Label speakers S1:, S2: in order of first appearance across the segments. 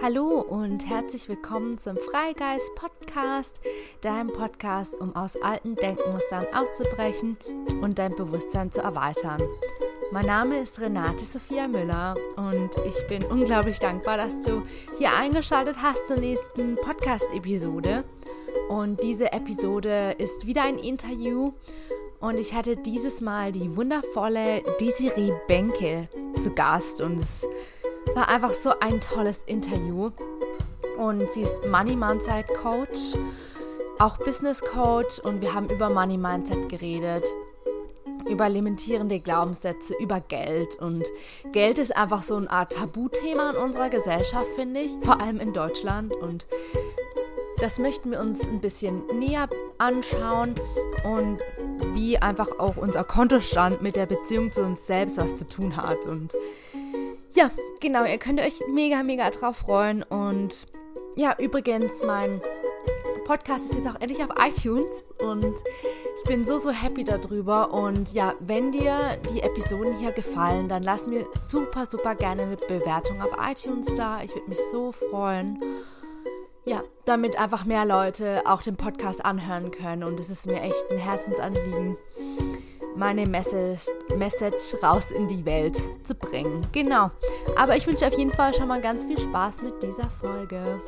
S1: Hallo und herzlich willkommen zum Freigeist Podcast, deinem Podcast, um aus alten Denkmustern auszubrechen und dein Bewusstsein zu erweitern. Mein Name ist Renate Sophia Müller und ich bin unglaublich dankbar, dass du hier eingeschaltet hast zur nächsten Podcast-Episode. Und diese Episode ist wieder ein Interview und ich hatte dieses Mal die wundervolle Desiree Benke zu Gast und es war einfach so ein tolles Interview. Und sie ist Money Mindset Coach, auch Business Coach und wir haben über Money Mindset geredet, über limitierende Glaubenssätze, über Geld. Und Geld ist einfach so eine Art Tabuthema in unserer Gesellschaft, finde ich, vor allem in Deutschland. Und das möchten wir uns ein bisschen näher anschauen und wie einfach auch unser Kontostand mit der Beziehung zu uns selbst was zu tun hat. Und ja, genau, ihr könnt euch mega, mega drauf freuen. Und ja, übrigens, mein Podcast ist jetzt auch endlich auf iTunes und ich bin so, so happy darüber. Und ja, wenn dir die Episoden hier gefallen, dann lass mir super, super gerne eine Bewertung auf iTunes da. Ich würde mich so freuen. Ja, damit einfach mehr Leute auch den Podcast anhören können. Und es ist mir echt ein Herzensanliegen meine Message, Message raus in die Welt zu bringen. Genau. Aber ich wünsche auf jeden Fall schon mal ganz viel Spaß mit dieser Folge.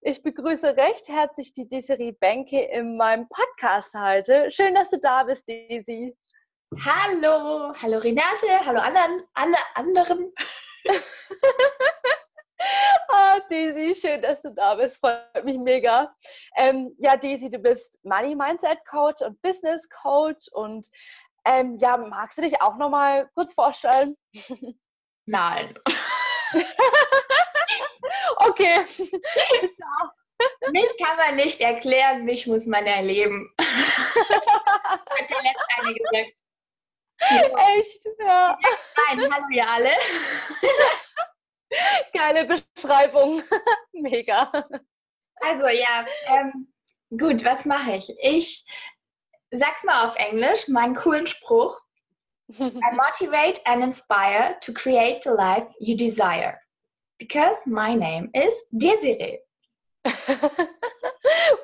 S2: Ich begrüße recht herzlich die Desiree Benke in meinem Podcast heute. Schön, dass du da bist, Desi.
S3: Hallo, hallo Renate, hallo alle, alle anderen.
S2: Ah, Daisy, schön, dass du da bist. Freut mich mega. Ähm, ja, Daisy, du bist Money Mindset Coach und Business Coach. Und ähm, ja, magst du dich auch noch mal kurz vorstellen?
S3: Nein.
S2: okay.
S3: mich kann man nicht erklären, mich muss man erleben. Hat der letzte eine gesagt.
S2: Echt? Ja.
S3: Nein, hallo ihr alle.
S2: Geile Beschreibung. Mega.
S3: Also ja, ähm, gut, was mache ich? Ich sag's mal auf Englisch, meinen coolen Spruch. I motivate and inspire to create the life you desire. Because my name is Desiree.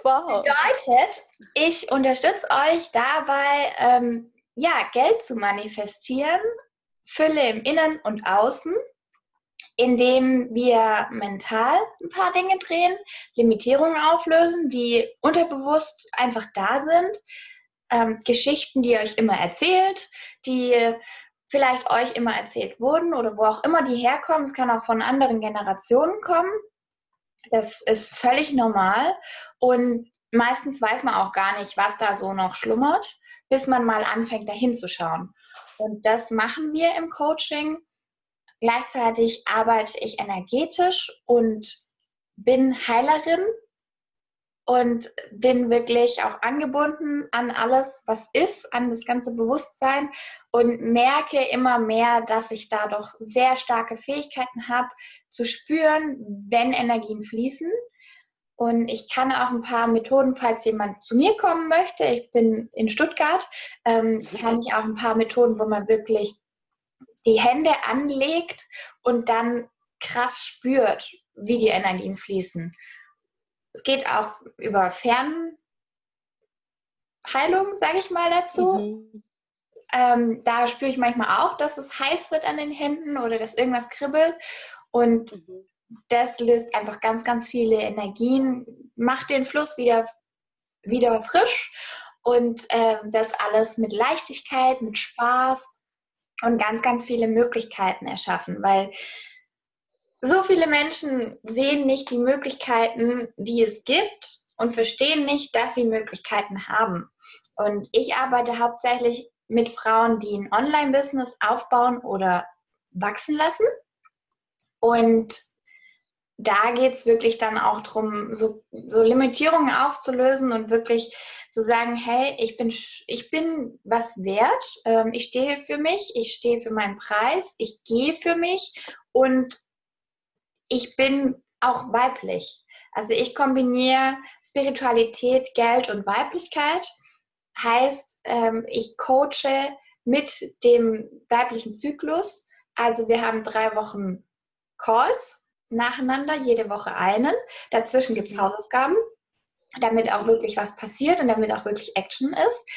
S3: wow. Bedeutet, ich unterstütze euch dabei, ähm, ja, Geld zu manifestieren, Fülle im Innen und Außen indem wir mental ein paar Dinge drehen, Limitierungen auflösen, die unterbewusst einfach da sind, ähm, Geschichten, die ihr euch immer erzählt, die vielleicht euch immer erzählt wurden oder wo auch immer die herkommen. Es kann auch von anderen Generationen kommen. Das ist völlig normal und meistens weiß man auch gar nicht, was da so noch schlummert, bis man mal anfängt, dahin zu schauen. Und das machen wir im Coaching Gleichzeitig arbeite ich energetisch und bin Heilerin und bin wirklich auch angebunden an alles, was ist, an das ganze Bewusstsein und merke immer mehr, dass ich da doch sehr starke Fähigkeiten habe, zu spüren, wenn Energien fließen. Und ich kann auch ein paar Methoden, falls jemand zu mir kommen möchte, ich bin in Stuttgart, ähm, kann ich auch ein paar Methoden, wo man wirklich die Hände anlegt und dann krass spürt, wie die Energien fließen. Es geht auch über Fernheilung, sage ich mal dazu. Mhm. Ähm, da spüre ich manchmal auch, dass es heiß wird an den Händen oder dass irgendwas kribbelt. Und mhm. das löst einfach ganz, ganz viele Energien, macht den Fluss wieder, wieder frisch. Und äh, das alles mit Leichtigkeit, mit Spaß und ganz, ganz viele Möglichkeiten erschaffen, weil so viele Menschen sehen nicht die Möglichkeiten, die es gibt und verstehen nicht, dass sie Möglichkeiten haben. Und ich arbeite hauptsächlich mit Frauen, die ein Online-Business aufbauen oder wachsen lassen. Und da geht es wirklich dann auch darum, so, so, Limitierungen aufzulösen und wirklich zu sagen, hey, ich bin, ich bin was wert, ähm, ich stehe für mich, ich stehe für meinen Preis, ich gehe für mich und ich bin auch weiblich. Also ich kombiniere Spiritualität, Geld und Weiblichkeit. Heißt, ähm, ich coache mit dem weiblichen Zyklus. Also wir haben drei Wochen Calls nacheinander, jede Woche einen. Dazwischen gibt es mhm. Hausaufgaben, damit auch wirklich was passiert und damit auch wirklich Action ist.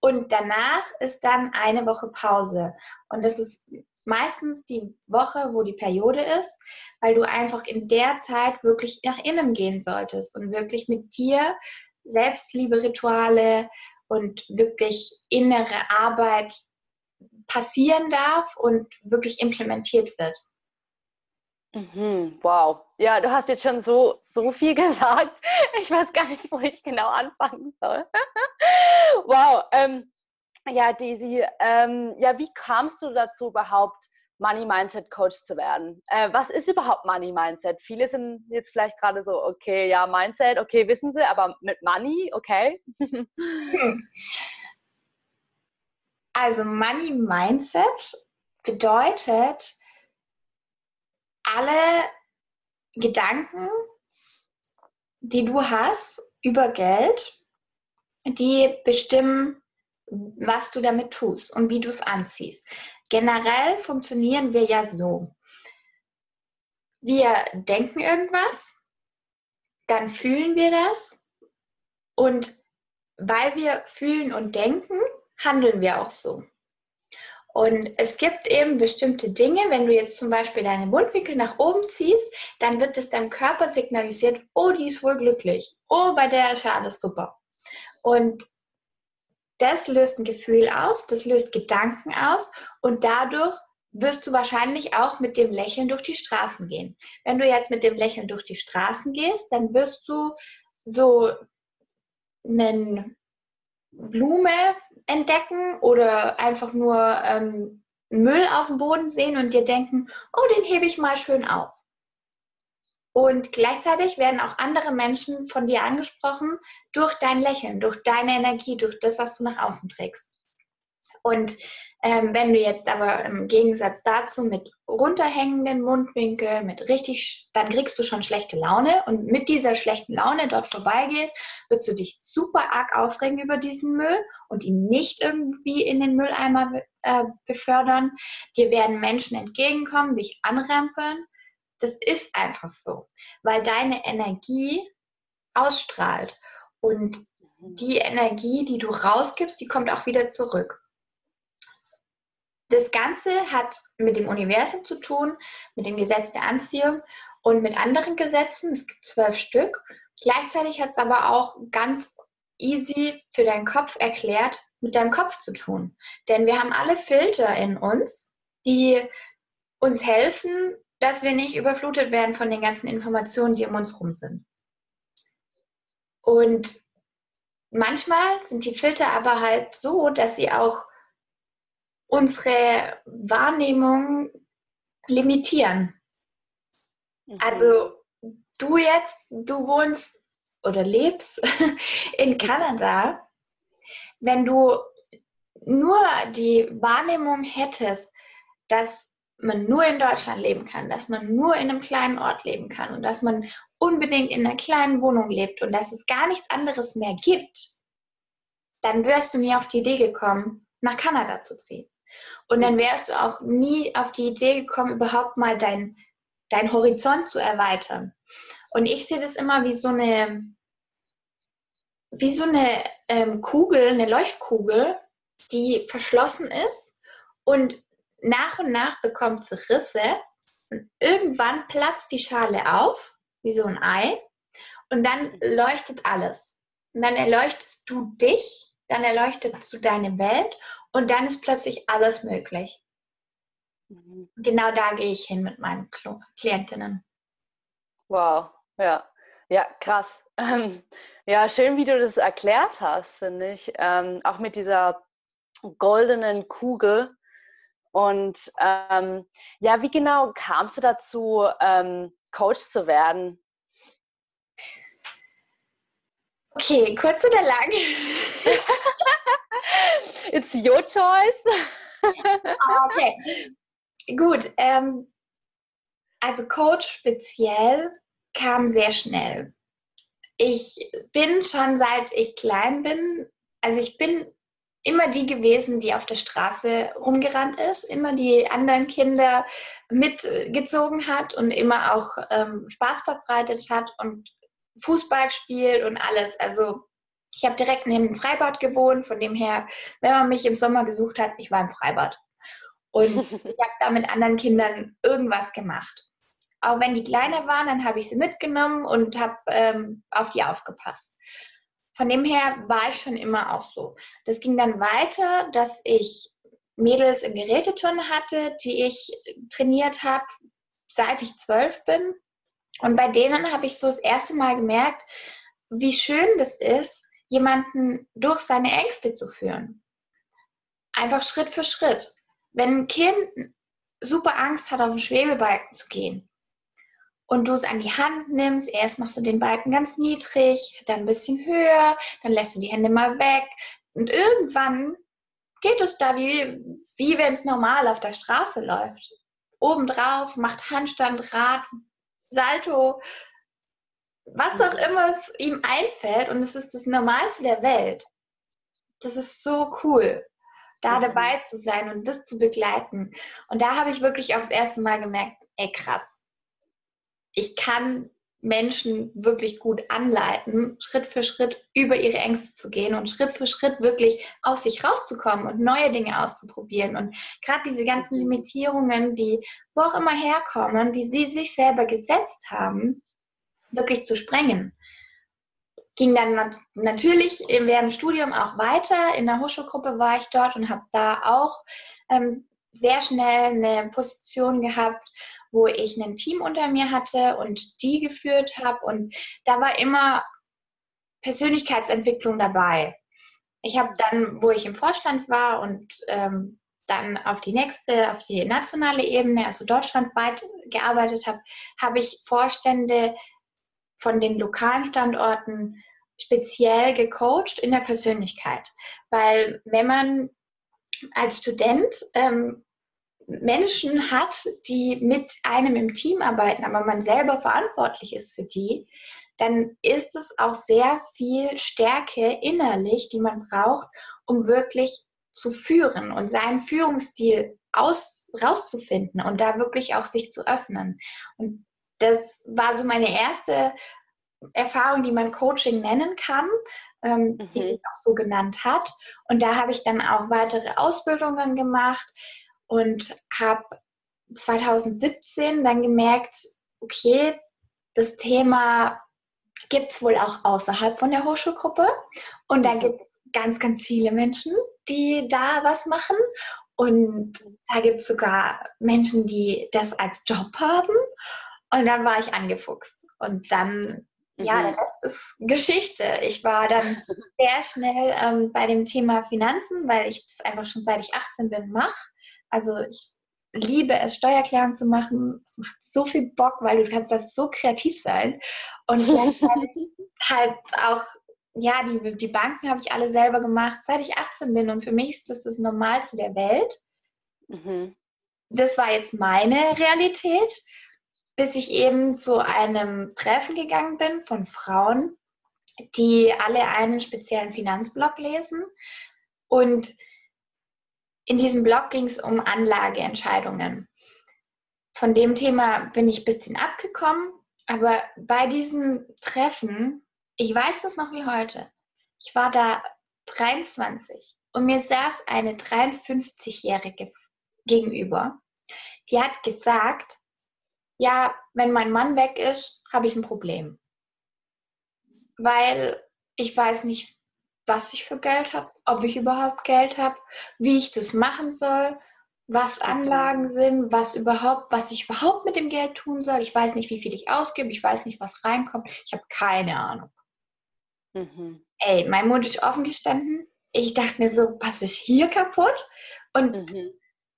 S3: Und danach ist dann eine Woche Pause. Und das ist meistens die Woche, wo die Periode ist, weil du einfach in der Zeit wirklich nach innen gehen solltest und wirklich mit dir Selbstliebe-Rituale und wirklich innere Arbeit passieren darf und wirklich implementiert wird.
S1: Mhm, wow. Ja, du hast jetzt schon so, so viel gesagt. Ich weiß gar nicht, wo ich genau anfangen soll. wow. Ähm, ja, Daisy, ähm, ja, wie kamst du dazu überhaupt, Money Mindset Coach zu werden? Äh, was ist überhaupt Money Mindset? Viele sind jetzt vielleicht gerade so, okay, ja, Mindset, okay, wissen sie, aber mit Money, okay. hm.
S3: Also Money Mindset bedeutet, alle Gedanken, die du hast über Geld, die bestimmen, was du damit tust und wie du es anziehst. Generell funktionieren wir ja so. Wir denken irgendwas, dann fühlen wir das und weil wir fühlen und denken, handeln wir auch so. Und es gibt eben bestimmte Dinge, wenn du jetzt zum Beispiel deine Mundwinkel nach oben ziehst, dann wird es deinem Körper signalisiert, oh, die ist wohl glücklich. Oh, bei der ist ja alles super. Und das löst ein Gefühl aus, das löst Gedanken aus und dadurch wirst du wahrscheinlich auch mit dem Lächeln durch die Straßen gehen. Wenn du jetzt mit dem Lächeln durch die Straßen gehst, dann wirst du so einen Blume entdecken oder einfach nur ähm, Müll auf dem Boden sehen und dir denken, oh, den hebe ich mal schön auf. Und gleichzeitig werden auch andere Menschen von dir angesprochen durch dein Lächeln, durch deine Energie, durch das, was du nach außen trägst. Und ähm, wenn du jetzt aber im Gegensatz dazu mit runterhängenden Mundwinkel, mit richtig, dann kriegst du schon schlechte Laune und mit dieser schlechten Laune dort vorbeigehst, wirst du dich super arg aufregen über diesen Müll und ihn nicht irgendwie in den Mülleimer äh, befördern. Dir werden Menschen entgegenkommen, dich anrempeln. Das ist einfach so, weil deine Energie ausstrahlt und die Energie, die du rausgibst, die kommt auch wieder zurück das Ganze hat mit dem Universum zu tun, mit dem Gesetz der Anziehung und mit anderen Gesetzen. Es gibt zwölf Stück. Gleichzeitig hat es aber auch ganz easy für deinen Kopf erklärt, mit deinem Kopf zu tun. Denn wir haben alle Filter in uns, die uns helfen, dass wir nicht überflutet werden von den ganzen Informationen, die um uns rum sind. Und manchmal sind die Filter aber halt so, dass sie auch unsere Wahrnehmung limitieren. Mhm. Also du jetzt, du wohnst oder lebst in Kanada, wenn du nur die Wahrnehmung hättest, dass man nur in Deutschland leben kann, dass man nur in einem kleinen Ort leben kann und dass man unbedingt in einer kleinen Wohnung lebt und dass es gar nichts anderes mehr gibt, dann wirst du nie auf die Idee gekommen, nach Kanada zu ziehen. Und dann wärst du auch nie auf die Idee gekommen, überhaupt mal dein, dein Horizont zu erweitern. Und ich sehe das immer wie so eine, wie so eine ähm, Kugel, eine Leuchtkugel, die verschlossen ist und nach und nach bekommt sie Risse und irgendwann platzt die Schale auf, wie so ein Ei, und dann leuchtet alles. Und dann erleuchtest du dich, dann erleuchtest du deine Welt und dann ist plötzlich alles möglich. Mhm. Genau da gehe ich hin mit meinen Klientinnen.
S1: Wow, ja, ja, krass. Ähm, ja, schön, wie du das erklärt hast, finde ich. Ähm, auch mit dieser goldenen Kugel. Und ähm, ja, wie genau kamst du dazu, ähm, Coach zu werden?
S3: Okay, kurz oder lang?
S1: It's your choice.
S3: Ah, okay, gut. Ähm, also Coach speziell kam sehr schnell. Ich bin schon seit ich klein bin, also ich bin immer die gewesen, die auf der Straße rumgerannt ist, immer die anderen Kinder mitgezogen hat und immer auch ähm, Spaß verbreitet hat und Fußball gespielt und alles. Also ich habe direkt neben dem Freibad gewohnt, von dem her, wenn man mich im Sommer gesucht hat, ich war im Freibad. Und ich habe da mit anderen Kindern irgendwas gemacht. Auch wenn die kleiner waren, dann habe ich sie mitgenommen und habe ähm, auf die aufgepasst von dem her war ich schon immer auch so. Das ging dann weiter, dass ich Mädels im Geräteturnen hatte, die ich trainiert habe, seit ich zwölf bin. Und bei denen habe ich so das erste Mal gemerkt, wie schön das ist, jemanden durch seine Ängste zu führen. Einfach Schritt für Schritt. Wenn ein Kind super Angst hat, auf den Schwebebalken zu gehen, und du es an die Hand nimmst. Erst machst du den Balken ganz niedrig, dann ein bisschen höher, dann lässt du die Hände mal weg. Und irgendwann geht es da wie, wie wenn es normal auf der Straße läuft. Obendrauf, macht Handstand, Rad, Salto, was auch immer es ihm einfällt. Und es ist das Normalste der Welt. Das ist so cool, da mhm. dabei zu sein und das zu begleiten. Und da habe ich wirklich das erste Mal gemerkt, ey krass, ich kann Menschen wirklich gut anleiten, Schritt für Schritt über ihre Ängste zu gehen und Schritt für Schritt wirklich aus sich rauszukommen und neue Dinge auszuprobieren. Und gerade diese ganzen mhm. Limitierungen, die wo auch immer herkommen, die sie sich selber gesetzt haben, wirklich zu sprengen. Ging dann natürlich während dem Studium auch weiter. In der Hochschulgruppe war ich dort und habe da auch ähm, sehr schnell eine Position gehabt, wo ich ein Team unter mir hatte und die geführt habe. Und da war immer Persönlichkeitsentwicklung dabei. Ich habe dann, wo ich im Vorstand war und ähm, dann auf die nächste, auf die nationale Ebene, also deutschlandweit gearbeitet habe, habe ich Vorstände von den lokalen Standorten speziell gecoacht in der Persönlichkeit. Weil wenn man als Student ähm, Menschen hat, die mit einem im Team arbeiten, aber man selber verantwortlich ist für die, dann ist es auch sehr viel Stärke innerlich, die man braucht, um wirklich zu führen und seinen Führungsstil aus, rauszufinden und da wirklich auch sich zu öffnen. Und das war so meine erste Erfahrung, die man Coaching nennen kann, ähm, mhm. die sich auch so genannt hat. Und da habe ich dann auch weitere Ausbildungen gemacht und habe 2017 dann gemerkt, okay, das Thema gibt es wohl auch außerhalb von der Hochschulgruppe. Und da mhm. gibt es ganz, ganz viele Menschen, die da was machen. Und da gibt es sogar Menschen, die das als Job haben. Und dann war ich angefuchst. Und dann, mhm. ja, der Rest ist Geschichte. Ich war dann sehr schnell ähm, bei dem Thema Finanzen, weil ich das einfach schon seit ich 18 bin mache. Also ich liebe es, Steuererklärung zu machen. Es macht so viel Bock, weil du kannst das so kreativ sein. Und gleichzeitig halt auch, ja, die, die Banken habe ich alle selber gemacht, seit ich 18 bin. Und für mich ist das das Normalste der Welt. Mhm. Das war jetzt meine Realität, bis ich eben zu einem Treffen gegangen bin von Frauen, die alle einen speziellen Finanzblog lesen. Und in diesem Blog ging es um Anlageentscheidungen. Von dem Thema bin ich ein bisschen abgekommen, aber bei diesem Treffen, ich weiß das noch wie heute, ich war da 23 und mir saß eine 53-Jährige gegenüber, die hat gesagt, ja, wenn mein Mann weg ist, habe ich ein Problem. Weil ich weiß nicht, was ich für Geld habe, ob ich überhaupt Geld habe, wie ich das machen soll, was Anlagen sind, was überhaupt, was ich überhaupt mit dem Geld tun soll. Ich weiß nicht, wie viel ich ausgebe, ich weiß nicht, was reinkommt. Ich habe keine Ahnung. Mhm. Ey, mein Mund ist offen gestanden. Ich dachte mir so, was ist hier kaputt? Und mhm.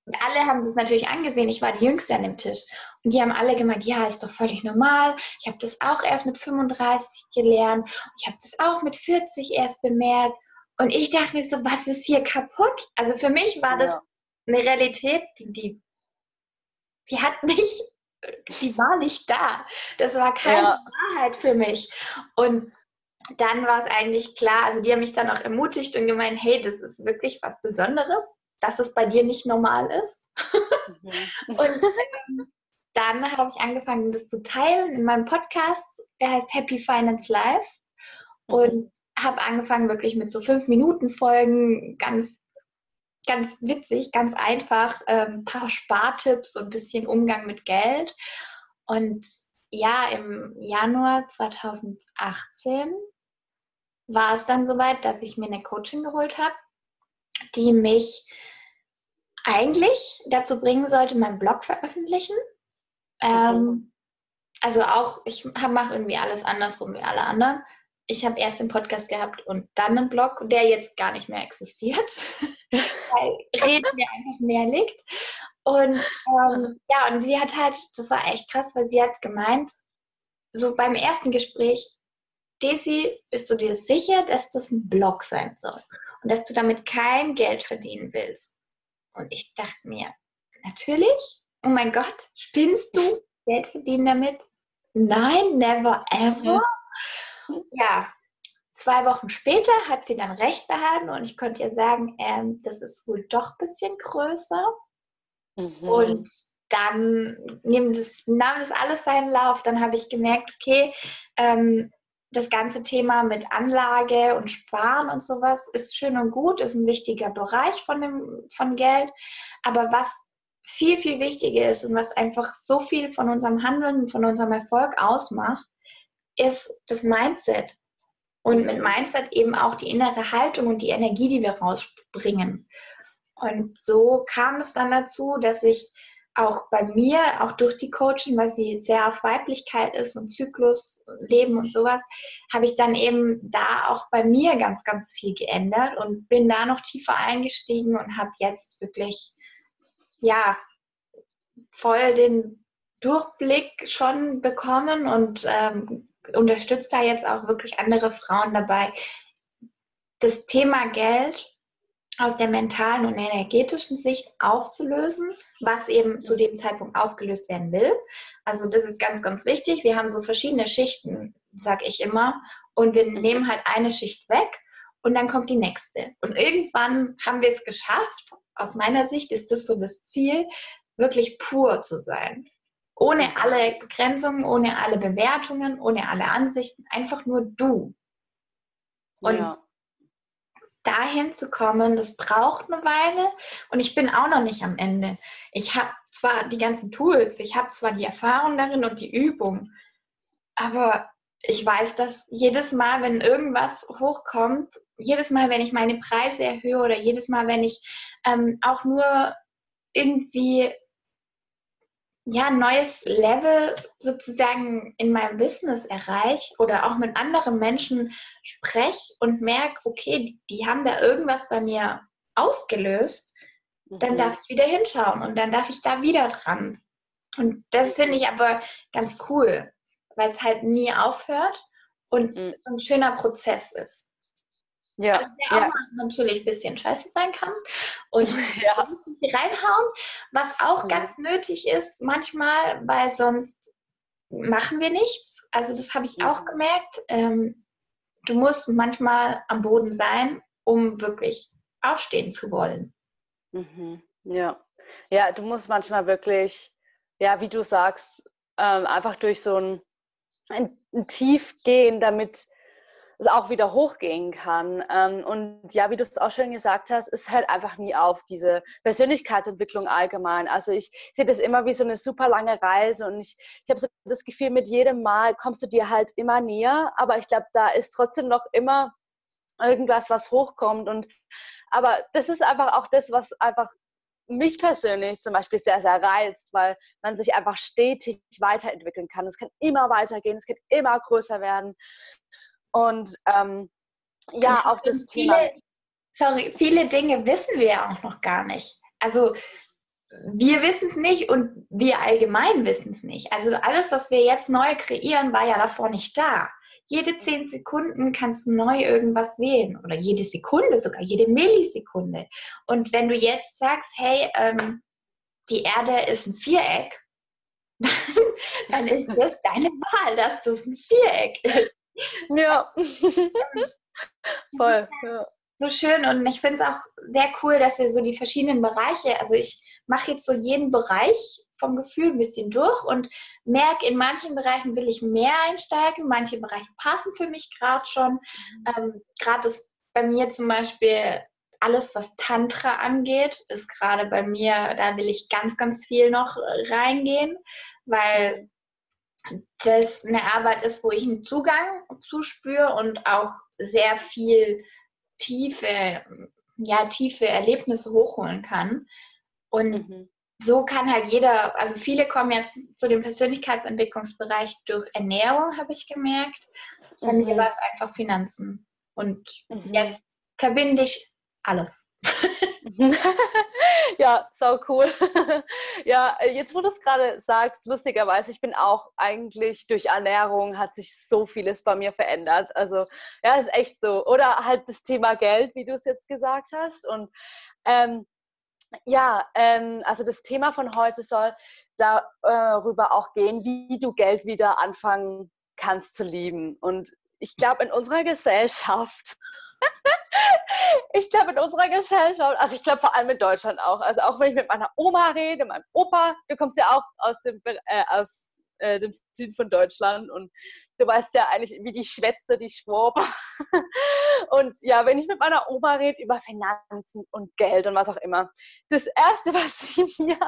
S3: alle haben es natürlich angesehen. Ich war die Jüngste an dem Tisch. Und die haben alle gemeint, ja, ist doch völlig normal. Ich habe das auch erst mit 35 gelernt. Ich habe das auch mit 40 erst bemerkt. Und ich dachte mir so, was ist hier kaputt? Also für mich war das ja. eine Realität, die, die, die hat nicht, die war nicht da. Das war keine ja. Wahrheit für mich. Und dann war es eigentlich klar, also die haben mich dann auch ermutigt und gemeint, hey, das ist wirklich was Besonderes, dass es bei dir nicht normal ist. Mhm. und ähm, dann habe ich angefangen, das zu teilen in meinem Podcast, der heißt Happy Finance Life. Mhm. Und habe angefangen wirklich mit so fünf Minuten Folgen, ganz, ganz witzig, ganz einfach, ein ähm, paar Spartipps und ein bisschen Umgang mit Geld. Und ja, im Januar 2018 war es dann soweit, dass ich mir eine Coaching geholt habe, die mich eigentlich dazu bringen sollte, meinen Blog veröffentlichen. Ähm, also auch, ich mache irgendwie alles andersrum wie alle anderen. Ich habe erst den Podcast gehabt und dann einen Blog, der jetzt gar nicht mehr existiert, weil Reden mir einfach mehr liegt. Und ähm, ja, und sie hat halt, das war echt krass, weil sie hat gemeint, so beim ersten Gespräch, Daisy, bist du dir sicher, dass das ein Blog sein soll und dass du damit kein Geld verdienen willst? Und ich dachte mir, natürlich, oh mein Gott, spinnst du Geld verdienen damit? Nein, never ever. Ja, zwei Wochen später hat sie dann recht behalten und ich konnte ihr sagen, ähm, das ist wohl doch ein bisschen größer. Mhm. Und dann nahm das, nahm das alles seinen Lauf. Dann habe ich gemerkt, okay, ähm, das ganze Thema mit Anlage und Sparen und sowas ist schön und gut, ist ein wichtiger Bereich von, dem, von Geld. Aber was viel, viel wichtiger ist und was einfach so viel von unserem Handeln, von unserem Erfolg ausmacht, ist das Mindset. Und mit Mindset eben auch die innere Haltung und die Energie, die wir rausbringen. Und so kam es dann dazu, dass ich auch bei mir, auch durch die Coaching, weil sie sehr auf Weiblichkeit ist und Zyklus, Leben und sowas, habe ich dann eben da auch bei mir ganz, ganz viel geändert und bin da noch tiefer eingestiegen und habe jetzt wirklich, ja, voll den Durchblick schon bekommen und ähm, unterstützt da jetzt auch wirklich andere Frauen dabei, das Thema Geld aus der mentalen und energetischen Sicht aufzulösen, was eben zu dem Zeitpunkt aufgelöst werden will. Also das ist ganz, ganz wichtig. Wir haben so verschiedene Schichten, sag ich immer, und wir nehmen halt eine Schicht weg und dann kommt die nächste. Und irgendwann haben wir es geschafft. Aus meiner Sicht ist das so das Ziel, wirklich pur zu sein. Ohne alle Begrenzungen, ohne alle Bewertungen, ohne alle Ansichten, einfach nur du. Und ja dahin zu kommen, das braucht eine Weile und ich bin auch noch nicht am Ende. Ich habe zwar die ganzen Tools, ich habe zwar die Erfahrung darin und die Übung, aber ich weiß, dass jedes Mal, wenn irgendwas hochkommt, jedes Mal, wenn ich meine Preise erhöhe oder jedes Mal, wenn ich ähm, auch nur irgendwie ja, ein neues Level sozusagen in meinem Business erreiche oder auch mit anderen Menschen spreche und merke, okay, die haben da irgendwas bei mir ausgelöst, mhm. dann darf ich wieder hinschauen und dann darf ich da wieder dran. Und das finde ich aber ganz cool, weil es halt nie aufhört und mhm. ein schöner Prozess ist. Ja, also der ja. auch natürlich ein bisschen scheiße sein kann und ja. reinhauen, was auch mhm. ganz nötig ist manchmal, weil sonst machen wir nichts. Also das habe ich mhm. auch gemerkt. Ähm, du musst manchmal am Boden sein, um wirklich aufstehen zu wollen.
S1: Mhm. Ja. ja, du musst manchmal wirklich, ja, wie du sagst, ähm, einfach durch so ein, ein, ein Tief gehen, damit es auch wieder hochgehen kann. Ähm, und ja, wie du es auch schon gesagt hast, es hört einfach nie auf, diese Persönlichkeitsentwicklung allgemein. Also ich sehe das immer wie so eine super lange Reise und ich, ich habe so das Gefühl, mit jedem Mal kommst du dir halt immer näher, aber ich glaube, da ist trotzdem noch immer irgendwas, was hochkommt. Und aber das ist einfach auch das, was einfach mich persönlich zum Beispiel sehr, sehr reizt, weil man sich einfach stetig weiterentwickeln kann. Es kann immer weitergehen, es kann immer größer werden. Und ähm, ja, und auch das
S3: viele, Thema. Sorry, viele Dinge wissen wir ja auch noch gar nicht. Also wir wissen es nicht und wir allgemein wissen es nicht. Also alles, was wir jetzt neu kreieren, war ja davor nicht da. Jede zehn Sekunden kannst du neu irgendwas wählen oder jede Sekunde sogar, jede Millisekunde. Und wenn du jetzt sagst, hey, ähm, die Erde ist ein Viereck, dann ist das deine Wahl, dass das ein Viereck ist.
S1: Ja. Voll. Ja.
S3: So schön und ich finde es auch sehr cool, dass ihr so die verschiedenen Bereiche, also ich mache jetzt so jeden Bereich vom Gefühl ein bisschen durch und merke, in manchen Bereichen will ich mehr einsteigen, manche Bereiche passen für mich gerade schon. Mhm. Ähm, gerade ist bei mir zum Beispiel alles, was Tantra angeht, ist gerade bei mir, da will ich ganz, ganz viel noch reingehen, weil das eine Arbeit ist, wo ich einen Zugang zuspüre und auch sehr viel tiefe, ja, tiefe Erlebnisse hochholen kann. Und mhm. So kann halt jeder, also viele kommen jetzt zu dem Persönlichkeitsentwicklungsbereich durch Ernährung, habe ich gemerkt. Bei mhm. mir war es einfach Finanzen. Und mhm. jetzt verbinde ich alles.
S1: ja, sau cool. ja, jetzt wo du es gerade sagst, lustigerweise, ich bin auch eigentlich durch Ernährung hat sich so vieles bei mir verändert. Also ja, ist echt so. Oder halt das Thema Geld, wie du es jetzt gesagt hast. Und ähm, ja, ähm, also das Thema von heute soll darüber äh, auch gehen, wie du Geld wieder anfangen kannst zu lieben. Und ich glaube, in unserer Gesellschaft ich glaube, in unserer Gesellschaft, also ich glaube vor allem in Deutschland auch, also auch wenn ich mit meiner Oma rede, meinem Opa, du kommst ja auch aus dem, äh, aus, äh, dem Süden von Deutschland und du weißt ja eigentlich, wie die Schwätze, die Schwab. und ja, wenn ich mit meiner Oma rede über Finanzen und Geld und was auch immer, das Erste, was sie mir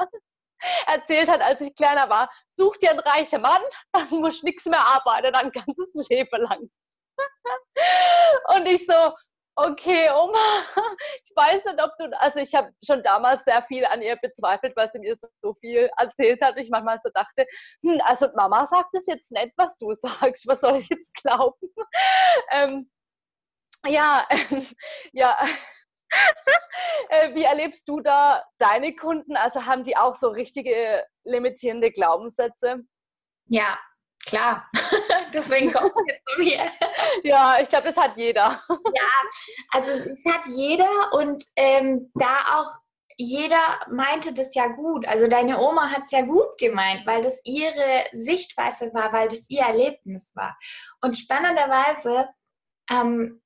S1: erzählt hat, als ich kleiner war, such dir einen reichen Mann, dann musst du nichts mehr arbeiten, dein ganzes Leben lang. Und ich so, okay, Oma, ich weiß nicht, ob du, also ich habe schon damals sehr viel an ihr bezweifelt, weil sie mir so viel erzählt hat. Ich manchmal so dachte, hm, also Mama sagt es jetzt nicht, was du sagst, was soll ich jetzt glauben? Ähm, ja, ja. Äh, wie erlebst du da deine Kunden? Also haben die auch so richtige limitierende Glaubenssätze?
S3: Ja, Klar, deswegen kommt es jetzt zu mir.
S1: Ja, ich glaube, das hat jeder.
S3: Ja, also es hat jeder und ähm, da auch jeder meinte das ja gut. Also deine Oma hat es ja gut gemeint, weil das ihre Sichtweise war, weil das ihr Erlebnis war. Und spannenderweise, ähm,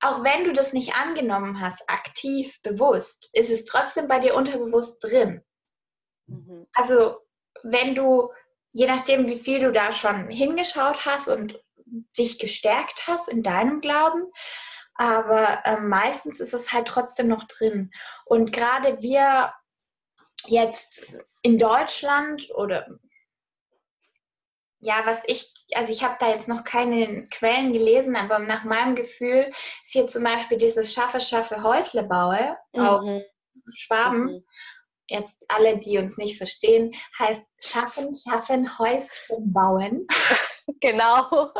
S3: auch wenn du das nicht angenommen hast, aktiv, bewusst, ist es trotzdem bei dir unterbewusst drin. Mhm. Also wenn du je nachdem, wie viel du da schon hingeschaut hast und dich gestärkt hast in deinem Glauben. Aber äh, meistens ist es halt trotzdem noch drin. Und gerade wir jetzt in Deutschland oder ja, was ich, also ich habe da jetzt noch keine Quellen gelesen, aber nach meinem Gefühl ist hier zum Beispiel dieses Schaffe, Schaffe, Häusle baue, mhm. auch Schwaben. Mhm jetzt alle, die uns nicht verstehen, heißt schaffen, schaffen, Häuschen bauen.
S1: genau.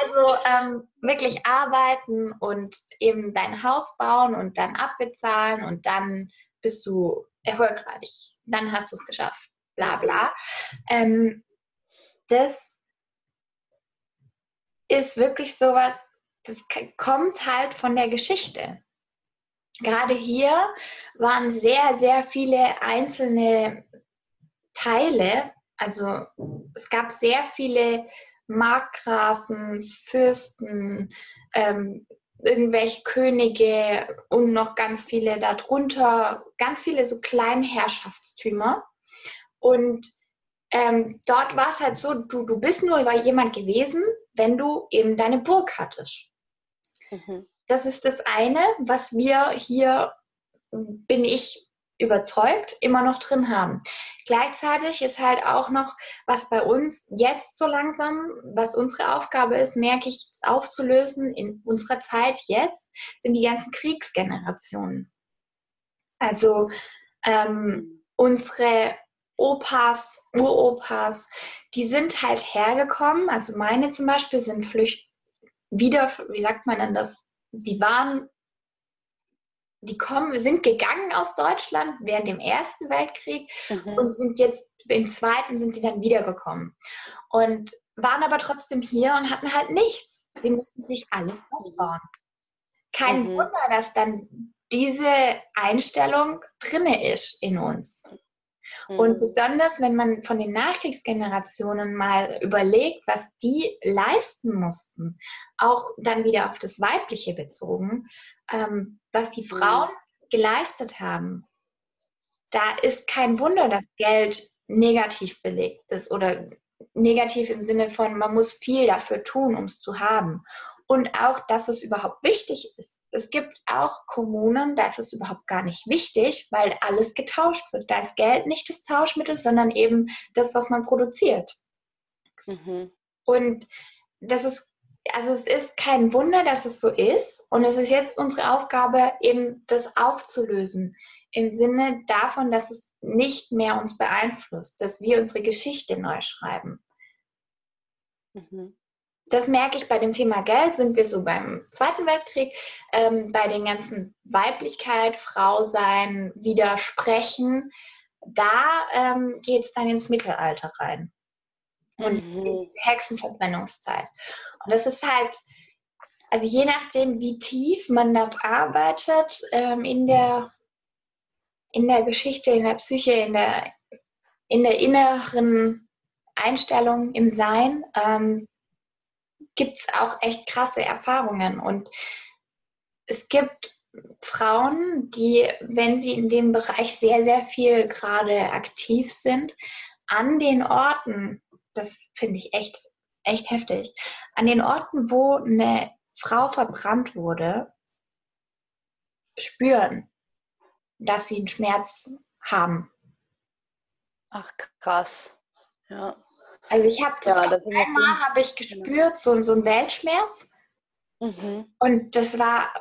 S3: Also ähm, wirklich arbeiten und eben dein Haus bauen und dann abbezahlen und dann bist du erfolgreich. Dann hast du es geschafft. Bla bla. Ähm, das ist wirklich sowas, das kommt halt von der Geschichte gerade hier waren sehr, sehr viele einzelne Teile. Also es gab sehr viele Markgrafen, Fürsten, ähm, irgendwelche Könige und noch ganz viele darunter, ganz viele so Kleinherrschaftstümer. Und ähm, dort war es halt so, du, du bist nur jemand gewesen, wenn du eben deine Burg hattest. Mhm. Das ist das eine, was wir hier, bin ich überzeugt, immer noch drin haben. Gleichzeitig ist halt auch noch, was bei uns jetzt so langsam, was unsere Aufgabe ist, merke ich, aufzulösen in unserer Zeit jetzt, sind die ganzen Kriegsgenerationen. Also ähm, unsere Opas, Uropas, die sind halt hergekommen, also meine zum Beispiel sind Flücht wieder, wie sagt man denn das, die waren, die kommen, sind gegangen aus Deutschland während dem Ersten Weltkrieg mhm. und sind jetzt im Zweiten sind sie dann wiedergekommen und waren aber trotzdem hier und hatten halt nichts. Sie mussten sich alles aufbauen. Kein mhm. Wunder, dass dann diese Einstellung drinne ist in uns. Mhm. Und besonders, wenn man von den Nachkriegsgenerationen mal überlegt, was die leisten mussten, auch dann wieder auf das Weibliche bezogen, ähm, was die mhm. Frauen mhm. geleistet haben, da ist kein Wunder, dass Geld negativ belegt ist oder negativ im Sinne von, man muss viel dafür tun, um es zu haben. Und auch, dass es überhaupt wichtig ist. Es gibt auch Kommunen, da ist es überhaupt gar nicht wichtig, weil alles getauscht wird. Da ist Geld nicht das Tauschmittel, sondern eben das, was man produziert. Mhm. Und das ist, also es ist kein Wunder, dass es so ist. Und es ist jetzt unsere Aufgabe, eben das aufzulösen. Im Sinne davon, dass es nicht mehr uns beeinflusst, dass wir unsere Geschichte neu schreiben. Mhm das merke ich bei dem Thema Geld, sind wir so beim Zweiten Weltkrieg, ähm, bei den ganzen Weiblichkeit, Frau sein, Widersprechen. Da ähm, geht es dann ins Mittelalter rein. Und mhm. die Hexenverbrennungszeit. Und das ist halt, also je nachdem, wie tief man dort arbeitet, ähm, in, der, in der Geschichte, in der Psyche, in der, in der inneren Einstellung, im Sein, ähm, gibt es auch echt krasse Erfahrungen. Und es gibt Frauen, die, wenn sie in dem Bereich sehr, sehr viel gerade aktiv sind, an den Orten, das finde ich echt, echt heftig, an den Orten, wo eine Frau verbrannt wurde, spüren, dass sie einen Schmerz haben.
S1: Ach, krass. Ja.
S3: Also ich habe das, ja, das einmal habe ich gespürt, so, so ein Weltschmerz. Mhm. Und das war,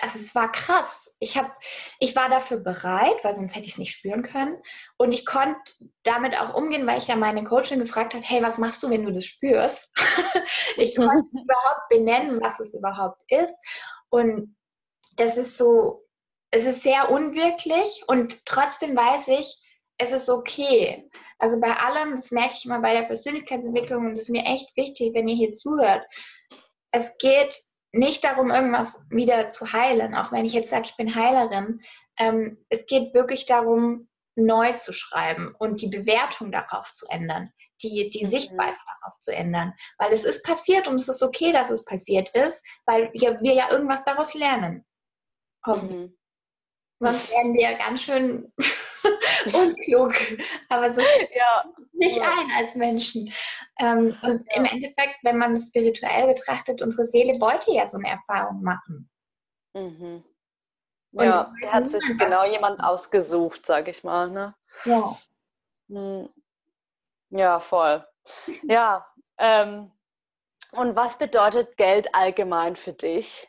S3: also es war krass. Ich, hab, ich war dafür bereit, weil sonst hätte ich es nicht spüren können. Und ich konnte damit auch umgehen, weil ich da meine Coachin gefragt habe, hey, was machst du, wenn du das spürst? ich konnte überhaupt benennen, was es überhaupt ist. Und das ist so, es ist sehr unwirklich und trotzdem weiß ich, es ist okay. Also bei allem, das merke ich immer bei der Persönlichkeitsentwicklung und das ist mir echt wichtig, wenn ihr hier zuhört. Es geht nicht darum, irgendwas wieder zu heilen, auch wenn ich jetzt sage, ich bin Heilerin. Ähm, es geht wirklich darum, neu zu schreiben und die Bewertung darauf zu ändern, die, die mhm. Sichtweise darauf zu ändern. Weil es ist passiert und es ist okay, dass es passiert ist, weil wir, wir ja irgendwas daraus lernen. Hoffentlich. Mhm. Sonst werden wir ganz schön unklug, aber so ja. nicht ja. ein als Menschen. Ähm, und ja. im Endeffekt, wenn man es spirituell betrachtet, unsere Seele wollte ja so eine Erfahrung machen.
S1: Mhm. ja, er hat sich genau jemand ausgesucht, sag ich mal. Ne?
S3: Ja.
S1: Hm. Ja, voll. Ja, ähm, und was bedeutet Geld allgemein für dich?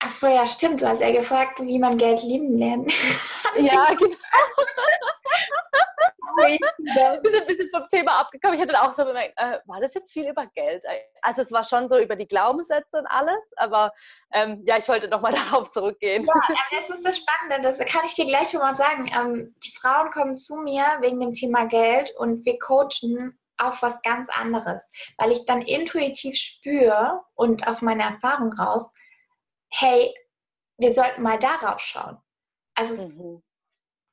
S3: Ach so, ja, stimmt. Du hast ja gefragt, wie man Geld lieben lernt.
S1: ja, genau. Wir sind ein bisschen vom Thema abgekommen. Ich hatte auch so gemerkt, äh, war das jetzt viel über Geld? Also es war schon so über die Glaubenssätze und alles, aber ähm, ja, ich wollte nochmal darauf zurückgehen.
S3: Ja, das ist das Spannende, das kann ich dir gleich schon mal sagen. Ähm, die Frauen kommen zu mir wegen dem Thema Geld und wir coachen auf was ganz anderes, weil ich dann intuitiv spüre und aus meiner Erfahrung raus, hey, wir sollten mal darauf schauen. Also mhm.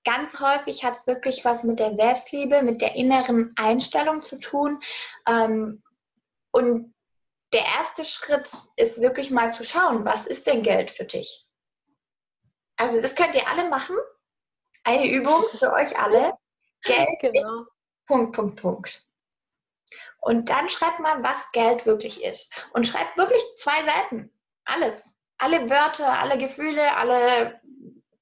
S3: ganz häufig hat es wirklich was mit der Selbstliebe, mit der inneren Einstellung zu tun. Ähm, und der erste Schritt ist wirklich mal zu schauen, was ist denn Geld für dich? Also das könnt ihr alle machen. Eine Übung für euch alle. Geld. Genau. Punkt, Punkt, Punkt. Und dann schreibt mal, was Geld wirklich ist. Und schreibt wirklich zwei Seiten. Alles alle Wörter, alle Gefühle, alle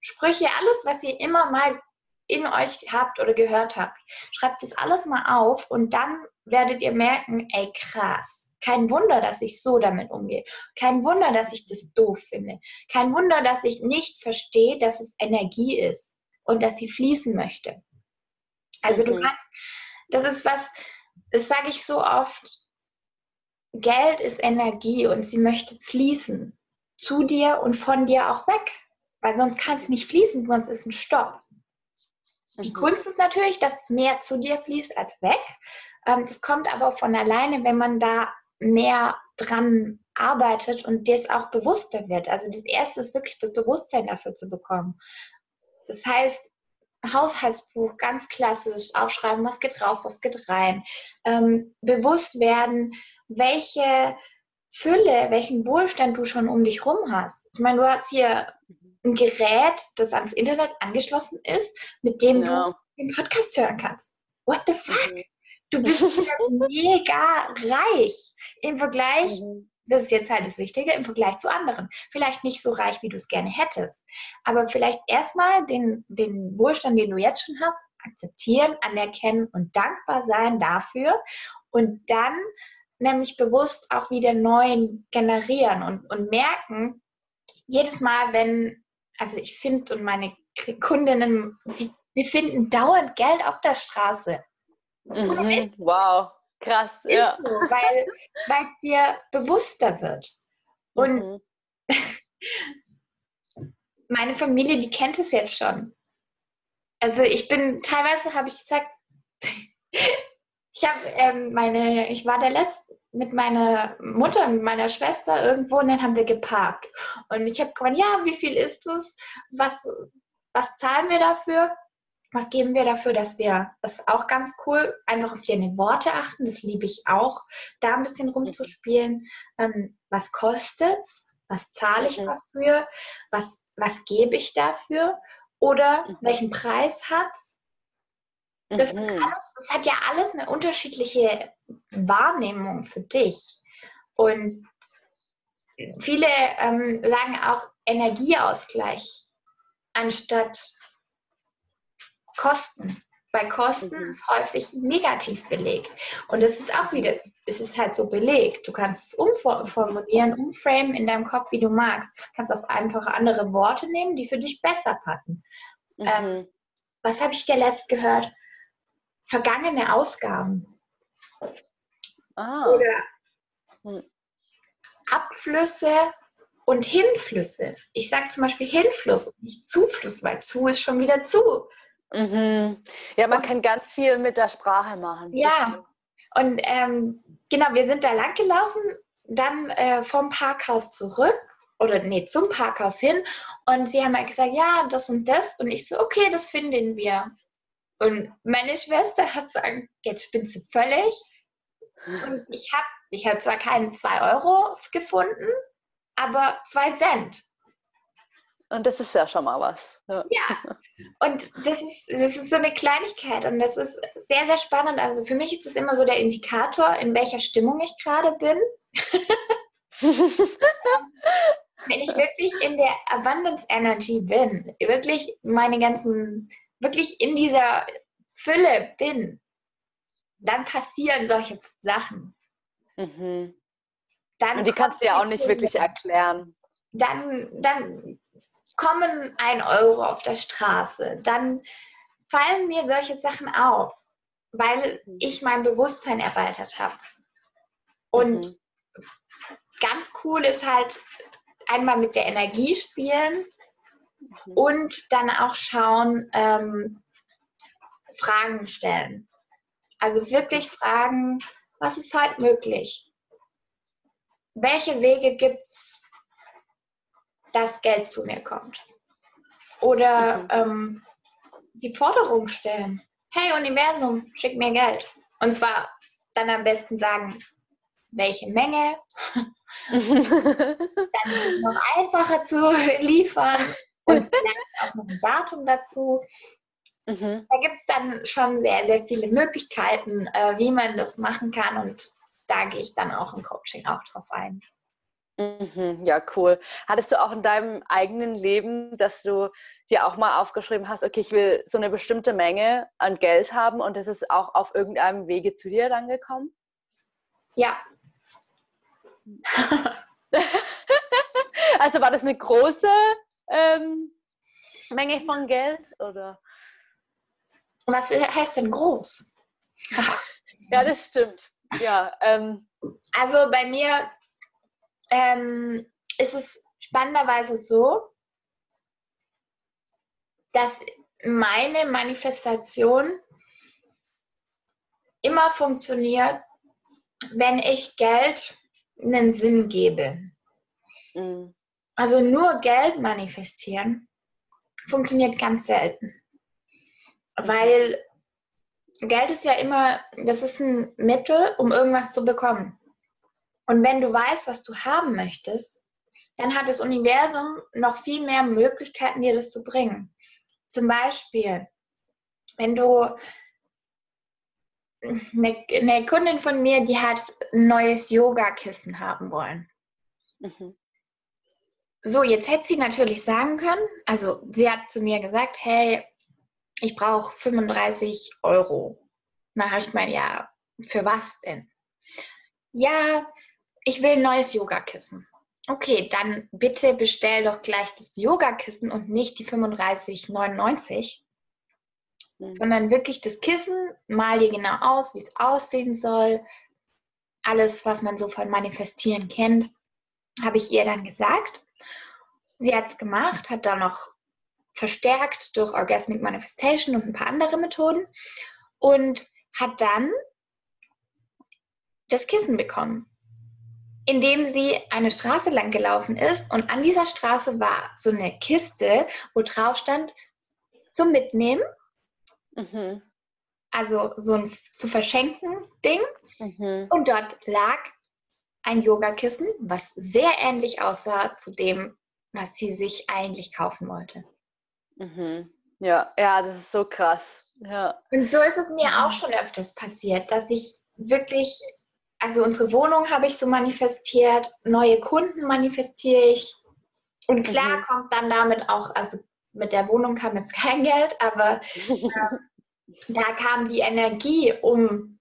S3: Sprüche, alles, was ihr immer mal in euch habt oder gehört habt. Schreibt das alles mal auf und dann werdet ihr merken, ey krass, kein Wunder, dass ich so damit umgehe. Kein Wunder, dass ich das doof finde. Kein Wunder, dass ich nicht verstehe, dass es Energie ist und dass sie fließen möchte. Also mhm. du kannst, das ist was, das sage ich so oft, Geld ist Energie und sie möchte fließen zu dir und von dir auch weg. Weil sonst kann es nicht fließen, sonst ist ein Stopp. Die mhm. Kunst ist natürlich, dass mehr zu dir fließt als weg. Ähm, das kommt aber von alleine, wenn man da mehr dran arbeitet und das auch bewusster wird. Also das Erste ist wirklich das Bewusstsein dafür zu bekommen. Das heißt, Haushaltsbuch, ganz klassisch, aufschreiben, was geht raus, was geht rein. Ähm, bewusst werden, welche Fülle, welchen Wohlstand du schon um dich rum hast. Ich meine, du hast hier ein Gerät, das ans Internet angeschlossen ist, mit dem ja. du den Podcast hören kannst. What the fuck? Mhm. Du bist mega reich im Vergleich mhm das ist jetzt halt das Wichtige im Vergleich zu anderen. Vielleicht nicht so reich, wie du es gerne hättest, aber vielleicht erstmal den, den Wohlstand, den du jetzt schon hast, akzeptieren, anerkennen und dankbar sein dafür und dann nämlich bewusst auch wieder neuen generieren und, und merken, jedes Mal, wenn, also ich finde und meine Kundinnen, die, wir finden dauernd Geld auf der Straße.
S1: Mhm, wow. Krass, ist ja.
S3: So, weil es dir bewusster wird. Und mhm. meine Familie, die kennt es jetzt schon. Also ich bin, teilweise habe ich gesagt, ich habe ähm, meine, ich war der letzte mit meiner Mutter und meiner Schwester irgendwo und dann haben wir geparkt. Und ich habe gefragt, ja, wie viel ist es? Was, was zahlen wir dafür? Was geben wir dafür, dass wir, das ist auch ganz cool, einfach auf deine Worte achten, das liebe ich auch, da ein bisschen rumzuspielen. Ähm, was es? Was zahle ich mhm. dafür? Was, was gebe ich dafür? Oder mhm. welchen Preis hat es? Das, mhm. das hat ja alles eine unterschiedliche Wahrnehmung für dich. Und viele ähm, sagen auch Energieausgleich anstatt Kosten. Bei Kosten mhm. ist häufig negativ belegt. Und das ist auch wieder, es ist halt so belegt. Du kannst es umformulieren, umframen in deinem Kopf, wie du magst. Du kannst auch einfach andere Worte nehmen, die für dich besser passen. Mhm. Ähm, was habe ich dir letzt gehört? Vergangene Ausgaben. Ah. Oder hm. Abflüsse und Hinflüsse. Ich sage zum Beispiel Hinfluss und nicht Zufluss, weil zu ist schon wieder zu.
S1: Mhm. Ja, man und, kann ganz viel mit der Sprache machen.
S3: Ja, und ähm, genau, wir sind da lang gelaufen, dann äh, vom Parkhaus zurück oder nee, zum Parkhaus hin und sie haben halt gesagt, ja, das und das und ich so, okay, das finden wir. Und meine Schwester hat gesagt, jetzt spinnst du völlig. Und ich habe ich hab zwar keine zwei Euro gefunden, aber zwei Cent.
S1: Und das ist ja schon mal was.
S3: Ja, ja. und das ist, das ist so eine Kleinigkeit und das ist sehr, sehr spannend. Also für mich ist das immer so der Indikator, in welcher Stimmung ich gerade bin. Wenn ich wirklich in der Abundance Energy bin, wirklich meine ganzen, wirklich in dieser Fülle bin, dann passieren solche Sachen.
S1: Mhm. Dann und die kannst du ja auch nicht wirklich erklären.
S3: Dann, dann kommen ein Euro auf der Straße, dann fallen mir solche Sachen auf, weil ich mein Bewusstsein erweitert habe. Und mhm. ganz cool ist halt einmal mit der Energie spielen mhm. und dann auch schauen, ähm, Fragen stellen. Also wirklich fragen, was ist heute möglich? Welche Wege gibt es, dass Geld zu mir kommt. Oder mhm. ähm, die Forderung stellen. Hey Universum, schick mir Geld. Und zwar dann am besten sagen, welche Menge. dann ist es noch einfacher zu liefern und vielleicht auch noch ein Datum dazu. Mhm. Da gibt es dann schon sehr, sehr viele Möglichkeiten, äh, wie man das machen kann und da gehe ich dann auch im Coaching auch drauf ein.
S1: Mhm, ja, cool. Hattest du auch in deinem eigenen Leben, dass du dir auch mal aufgeschrieben hast, okay, ich will so eine bestimmte Menge an Geld haben und das ist auch auf irgendeinem Wege zu dir dann gekommen?
S3: Ja.
S1: also war das eine große ähm, Menge von Geld oder?
S3: Was heißt denn groß?
S1: ja, das stimmt. Ja. Ähm,
S3: also bei mir ähm, ist es spannenderweise so, dass meine Manifestation immer funktioniert, wenn ich Geld einen Sinn gebe. Mhm. Also nur Geld manifestieren funktioniert ganz selten. weil Geld ist ja immer, das ist ein Mittel, um irgendwas zu bekommen. Und wenn du weißt, was du haben möchtest, dann hat das Universum noch viel mehr Möglichkeiten, dir das zu bringen. Zum Beispiel, wenn du eine, eine Kundin von mir, die hat ein neues Yoga-Kissen haben wollen. Mhm. So, jetzt hätte sie natürlich sagen können, also sie hat zu mir gesagt, hey, ich brauche 35 Euro. Na, habe ich gemeint, ja, für was denn? Ja, ich will ein neues Yogakissen. Okay, dann bitte bestell doch gleich das Yogakissen und nicht die 35,99, mhm. sondern wirklich das Kissen, mal dir genau aus, wie es aussehen soll. Alles, was man so von Manifestieren kennt, habe ich ihr dann gesagt. Sie hat es gemacht, hat dann noch verstärkt durch Orgasmic Manifestation und ein paar andere Methoden und hat dann das Kissen bekommen, indem sie eine Straße lang gelaufen ist und an dieser Straße war so eine Kiste, wo drauf stand zum Mitnehmen. Mhm. Also so ein zu verschenken Ding. Mhm. Und dort lag ein Yogakissen, was sehr ähnlich aussah zu dem, was sie sich eigentlich kaufen wollte.
S1: Mhm. Ja, ja, das ist so krass. Ja.
S3: Und so ist es mir mhm. auch schon öfters passiert, dass ich wirklich, also unsere Wohnung habe ich so manifestiert, neue Kunden manifestiere ich. Und klar mhm. kommt dann damit auch, also mit der Wohnung kam jetzt kein Geld, aber äh, da kam die Energie, um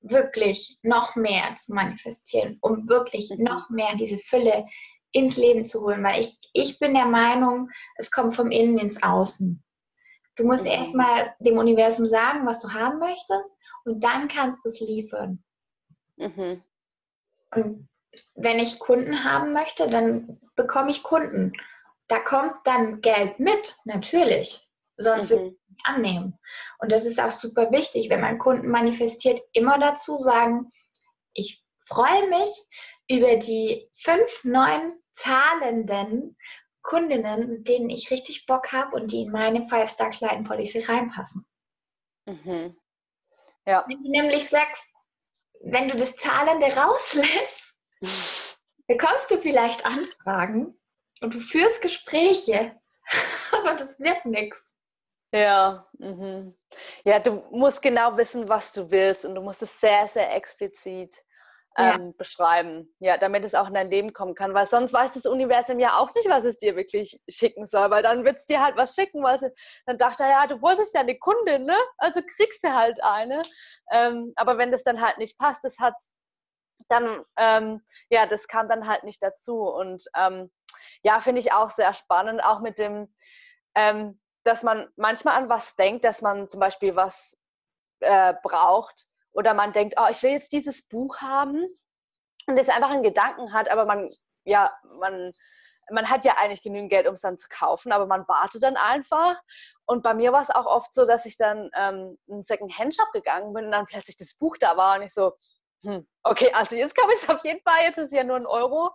S3: wirklich noch mehr zu manifestieren, um wirklich mhm. noch mehr diese Fülle ins Leben zu holen, weil ich, ich bin der Meinung, es kommt vom Innen ins Außen. Du musst mhm. erstmal dem Universum sagen, was du haben möchtest und dann kannst du es liefern. Mhm. Und wenn ich Kunden haben möchte, dann bekomme ich Kunden. Da kommt dann Geld mit, natürlich. Sonst mhm. würde ich nicht annehmen. Und das ist auch super wichtig, wenn man Kunden manifestiert, immer dazu sagen, ich freue mich über die fünf neuen zahlenden Kundinnen, mit denen ich richtig Bock habe und die in meine Five-Star-Kleiden-Policy reinpassen. Mhm. Ja. Wenn du nämlich sagst, wenn du das Zahlende rauslässt, bekommst du vielleicht Anfragen und du führst Gespräche, aber das wird nichts.
S1: Ja, mhm. ja, du musst genau wissen, was du willst und du musst es sehr, sehr explizit ja. ähm, beschreiben, ja, damit es auch in dein Leben kommen kann, weil sonst weiß das Universum ja auch nicht, was es dir wirklich schicken soll, weil dann wird es dir halt was schicken, weil sie, dann dachte er, ja, du wolltest ja eine Kundin, ne? Also kriegst du halt eine. Ähm, aber wenn das dann halt nicht passt, das hat dann, ähm, ja, das kam dann halt nicht dazu. Und ähm, ja, finde ich auch sehr spannend, auch mit dem, ähm, dass man manchmal an was denkt, dass man zum Beispiel was äh, braucht, oder man denkt, oh, ich will jetzt dieses Buch haben und es einfach einen Gedanken hat, aber man, ja, man, man hat ja eigentlich genügend Geld, um es dann zu kaufen, aber man wartet dann einfach. Und bei mir war es auch oft so, dass ich dann ähm, in einen Second-Hand-Shop gegangen bin und dann plötzlich das Buch da war und ich so, hm, okay, also jetzt kann ich es auf jeden Fall, jetzt ist es ja nur ein Euro.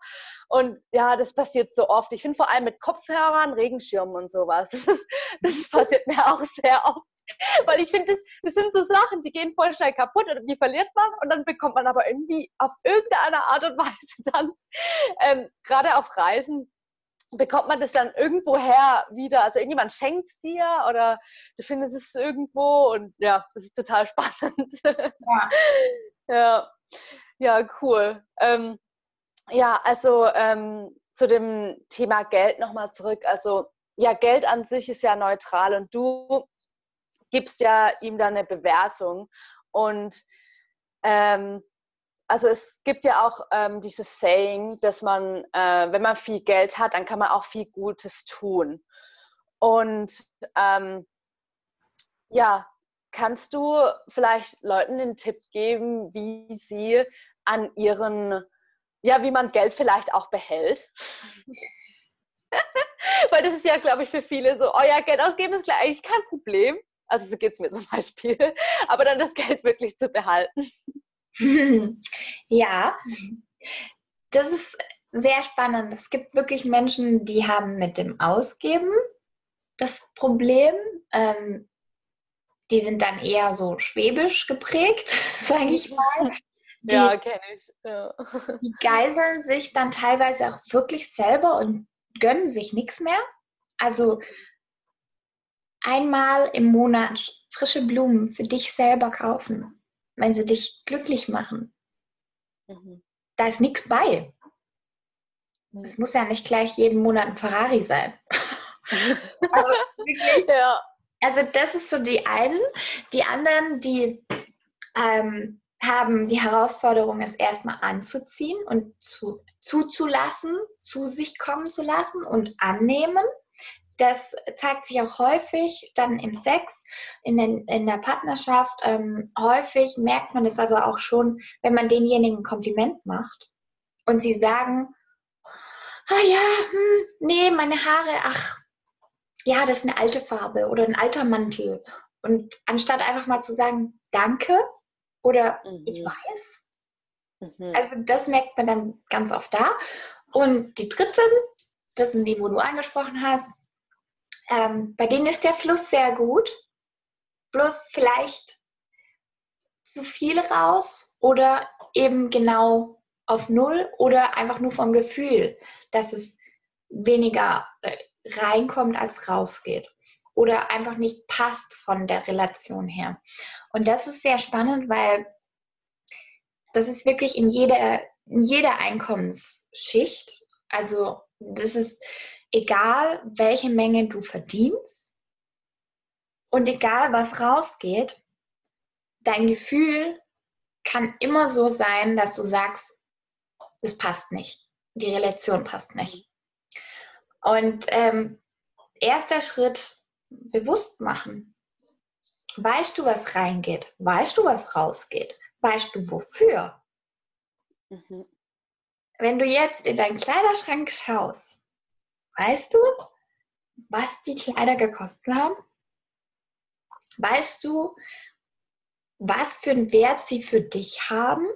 S1: Und ja, das passiert so oft. Ich finde vor allem mit Kopfhörern, Regenschirmen und sowas. Das, ist, das passiert mir auch sehr oft. Weil ich finde, das, das sind so Sachen, die gehen voll schnell kaputt oder die verliert man und dann bekommt man aber irgendwie auf irgendeine Art und Weise dann, ähm, gerade auf Reisen, bekommt man das dann irgendwoher wieder? Also irgendjemand schenkt es dir oder du findest es irgendwo und ja, das ist total spannend. Ja. ja. ja, cool. Ähm, ja, also ähm, zu dem Thema Geld nochmal zurück. Also ja, Geld an sich ist ja neutral und du gibst ja ihm dann eine Bewertung. Und ähm, also es gibt ja auch ähm, dieses Saying, dass man, äh, wenn man viel Geld hat, dann kann man auch viel Gutes tun. Und ähm, ja, kannst du vielleicht Leuten den Tipp geben, wie sie an ihren, ja, wie man Geld vielleicht auch behält? Weil das ist ja, glaube ich, für viele so, oh ja, Geld ausgeben ist eigentlich kein Problem. Also so geht es mir zum Beispiel. Aber dann das Geld wirklich zu behalten.
S3: Ja, das ist sehr spannend. Es gibt wirklich Menschen, die haben mit dem Ausgeben das Problem. Ähm, die sind dann eher so schwäbisch geprägt, sage ich mal.
S1: Die, ja, kenne ich. Ja.
S3: Die geiseln sich dann teilweise auch wirklich selber und gönnen sich nichts mehr. Also einmal im Monat frische Blumen für dich selber kaufen, wenn sie dich glücklich machen. Mhm. Da ist nichts bei. Mhm. Es muss ja nicht gleich jeden Monat ein Ferrari sein. Aber wirklich, ja. Also das ist so die einen. Die anderen, die ähm, haben die Herausforderung, es erstmal anzuziehen und zu, zuzulassen, zu sich kommen zu lassen und annehmen. Das zeigt sich auch häufig dann im Sex, in, den, in der Partnerschaft. Ähm, häufig merkt man es aber auch schon, wenn man denjenigen ein Kompliment macht und sie sagen, ah ja, hm, nee, meine Haare, ach, ja, das ist eine alte Farbe oder ein alter Mantel. Und anstatt einfach mal zu sagen, danke oder mhm. ich weiß. Mhm. Also das merkt man dann ganz oft da. Und die dritten, das sind die, wo du angesprochen hast, ähm, bei denen ist der Fluss sehr gut. Bloß vielleicht zu viel raus oder eben genau auf Null oder einfach nur vom Gefühl, dass es weniger äh, reinkommt, als rausgeht. Oder einfach nicht passt von der Relation her. Und das ist sehr spannend, weil das ist wirklich in jeder, in jeder Einkommensschicht. Also das ist egal, welche Menge du verdienst und egal, was rausgeht, dein Gefühl kann immer so sein, dass du sagst, das passt nicht. Die Relation passt nicht. Und ähm, erster Schritt, bewusst machen. Weißt du, was reingeht? Weißt du, was rausgeht? Weißt du, wofür? Mhm. Wenn du jetzt in deinen Kleiderschrank schaust, weißt du, was die Kleider gekostet haben? Weißt du, was für einen Wert sie für dich haben?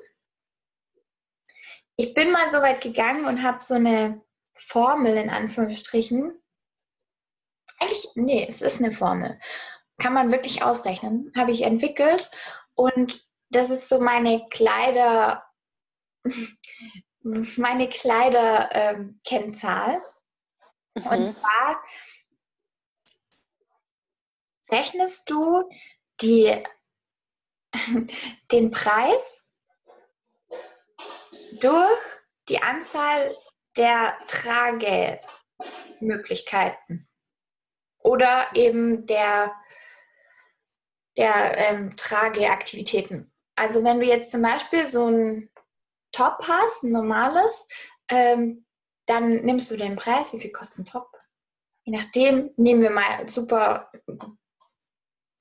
S3: Ich bin mal so weit gegangen und habe so eine Formel in Anführungsstrichen. Eigentlich, nee, es ist eine Formel. Kann man wirklich ausrechnen. Habe ich entwickelt. Und das ist so meine Kleider, meine Kleiderkennzahl. Ähm, mhm. Und zwar rechnest du die, den Preis durch die Anzahl der Tragemöglichkeiten oder eben der, der ähm, Trageaktivitäten. Also wenn du jetzt zum Beispiel so ein Top hast, ein normales, ähm, dann nimmst du den Preis, wie viel kostet ein Top? Je nachdem nehmen wir mal super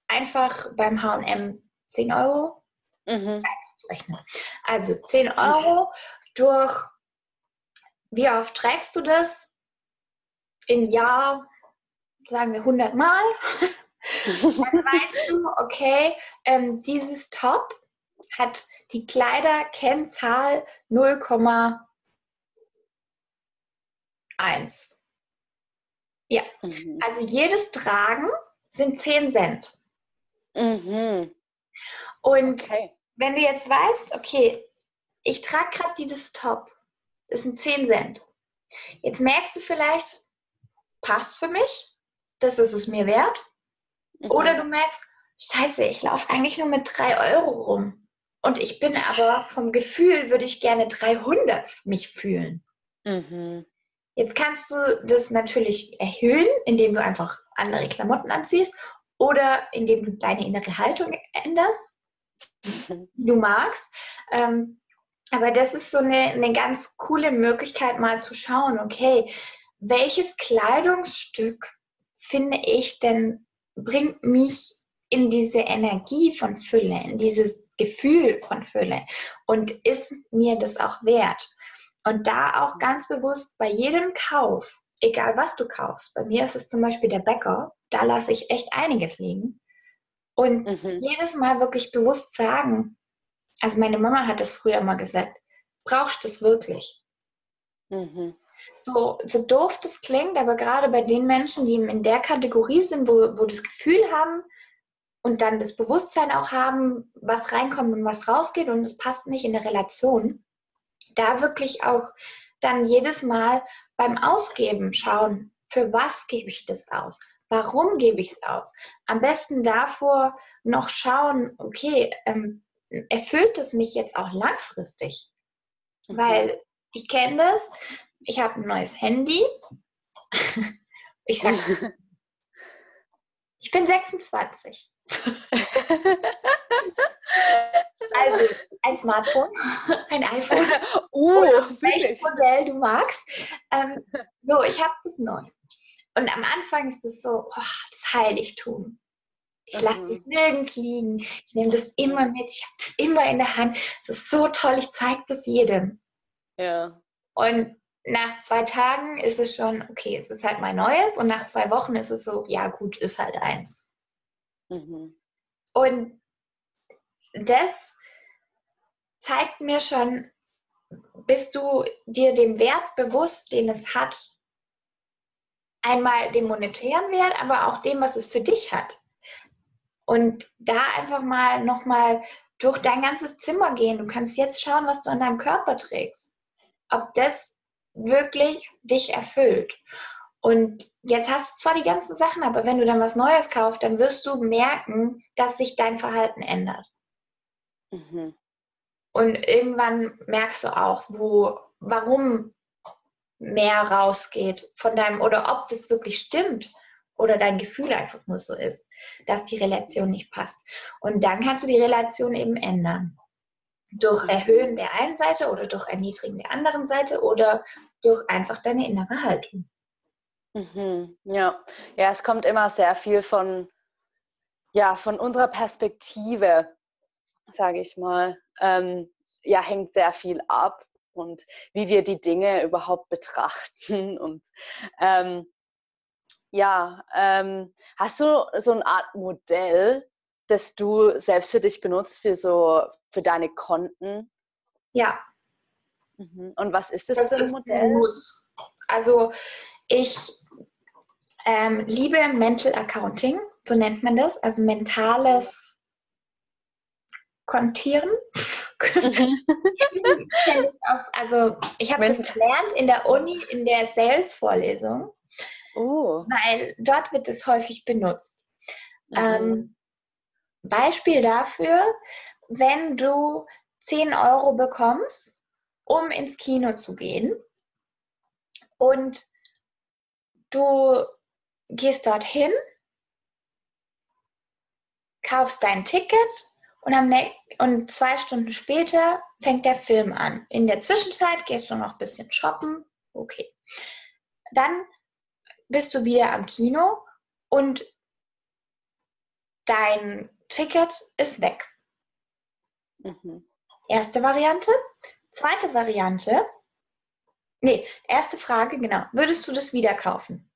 S3: einfach beim H&M 10 Euro. Mhm. Einfach zu rechnen. Also 10 Euro durch wie oft trägst du das? Im Jahr, sagen wir 100 Mal. Dann weißt du, okay, ähm, dieses Top hat die Kleiderkennzahl 0,1. Ja, mhm. also jedes Tragen sind 10 Cent. Mhm. Und okay. wenn du jetzt weißt, okay, ich trage gerade dieses Top das sind 10 Cent. Jetzt merkst du vielleicht, passt für mich, das ist es mir wert. Mhm. Oder du merkst, scheiße, ich laufe eigentlich nur mit 3 Euro rum. Und ich bin aber vom Gefühl, würde ich gerne 300 mich fühlen. Mhm. Jetzt kannst du das natürlich erhöhen, indem du einfach andere Klamotten anziehst oder indem du deine innere Haltung änderst, die du magst. Ähm, aber das ist so eine, eine ganz coole Möglichkeit, mal zu schauen, okay, welches Kleidungsstück finde ich denn, bringt mich in diese Energie von Fülle, in dieses Gefühl von Fülle und ist mir das auch wert? Und da auch ganz bewusst bei jedem Kauf, egal was du kaufst, bei mir ist es zum Beispiel der Bäcker, da lasse ich echt einiges liegen. Und mhm. jedes Mal wirklich bewusst sagen, also meine Mama hat das früher immer gesagt, brauchst du das wirklich? Mhm. So, so doof das klingt, aber gerade bei den Menschen, die in der Kategorie sind, wo, wo das Gefühl haben, und dann das Bewusstsein auch haben, was reinkommt und was rausgeht und es passt nicht in der Relation, da wirklich auch dann jedes Mal beim Ausgeben schauen, für was gebe ich das aus? Warum gebe ich es aus? Am besten davor noch schauen, okay, ähm, erfüllt es mich jetzt auch langfristig? Mhm. Weil ich kenne das, ich habe ein neues Handy. ich sage, ich bin 26. also ein Smartphone, ein iPhone.
S1: Uh,
S3: welches Modell du magst. Ähm, so, ich habe das neu. Und am Anfang ist es so, oh, das Heiligtum. Ich lasse es mhm. nirgends liegen. Ich nehme das immer mit. Ich habe es immer in der Hand. Es ist so toll. Ich zeige das jedem.
S1: Ja.
S3: Und nach zwei Tagen ist es schon, okay, es ist halt mein neues. Und nach zwei Wochen ist es so, ja gut, ist halt eins. Mhm. Und das zeigt mir schon, bist du dir dem Wert bewusst, den es hat, einmal dem monetären Wert, aber auch dem, was es für dich hat. Und da einfach mal nochmal durch dein ganzes Zimmer gehen. Du kannst jetzt schauen, was du an deinem Körper trägst. Ob das wirklich dich erfüllt. Und jetzt hast du zwar die ganzen Sachen, aber wenn du dann was Neues kaufst, dann wirst du merken, dass sich dein Verhalten ändert. Mhm. Und irgendwann merkst du auch, wo, warum mehr rausgeht von deinem oder ob das wirklich stimmt oder dein Gefühl einfach nur so ist, dass die Relation nicht passt. Und dann kannst du die Relation eben ändern. Durch Erhöhen der einen Seite oder durch Erniedrigen der anderen Seite oder durch einfach deine innere Haltung.
S1: Mhm. Ja. ja, es kommt immer sehr viel von, ja, von unserer Perspektive, sage ich mal. Ähm, ja, hängt sehr viel ab und wie wir die Dinge überhaupt betrachten. Und ähm, ja, ähm, hast du so eine Art Modell, das du selbst für dich benutzt für so für deine Konten?
S3: Ja.
S1: Mhm. Und was ist das, das für ein Modell?
S3: Muss. Also ich ähm, liebe Mental Accounting, so nennt man das, also mentales Kontieren. Mhm. also ich habe das gelernt in der Uni, in der Sales-Vorlesung, oh. weil dort wird es häufig benutzt. Mhm. Ähm, Beispiel dafür, wenn du 10 Euro bekommst, um ins Kino zu gehen und du gehst dorthin, kaufst dein Ticket und, am und zwei Stunden später fängt der Film an. In der Zwischenzeit gehst du noch ein bisschen shoppen. Okay. Dann bist du wieder am Kino und dein Ticket ist weg. Mhm. Erste Variante. Zweite Variante. Nee, erste Frage, genau. Würdest du das wieder kaufen?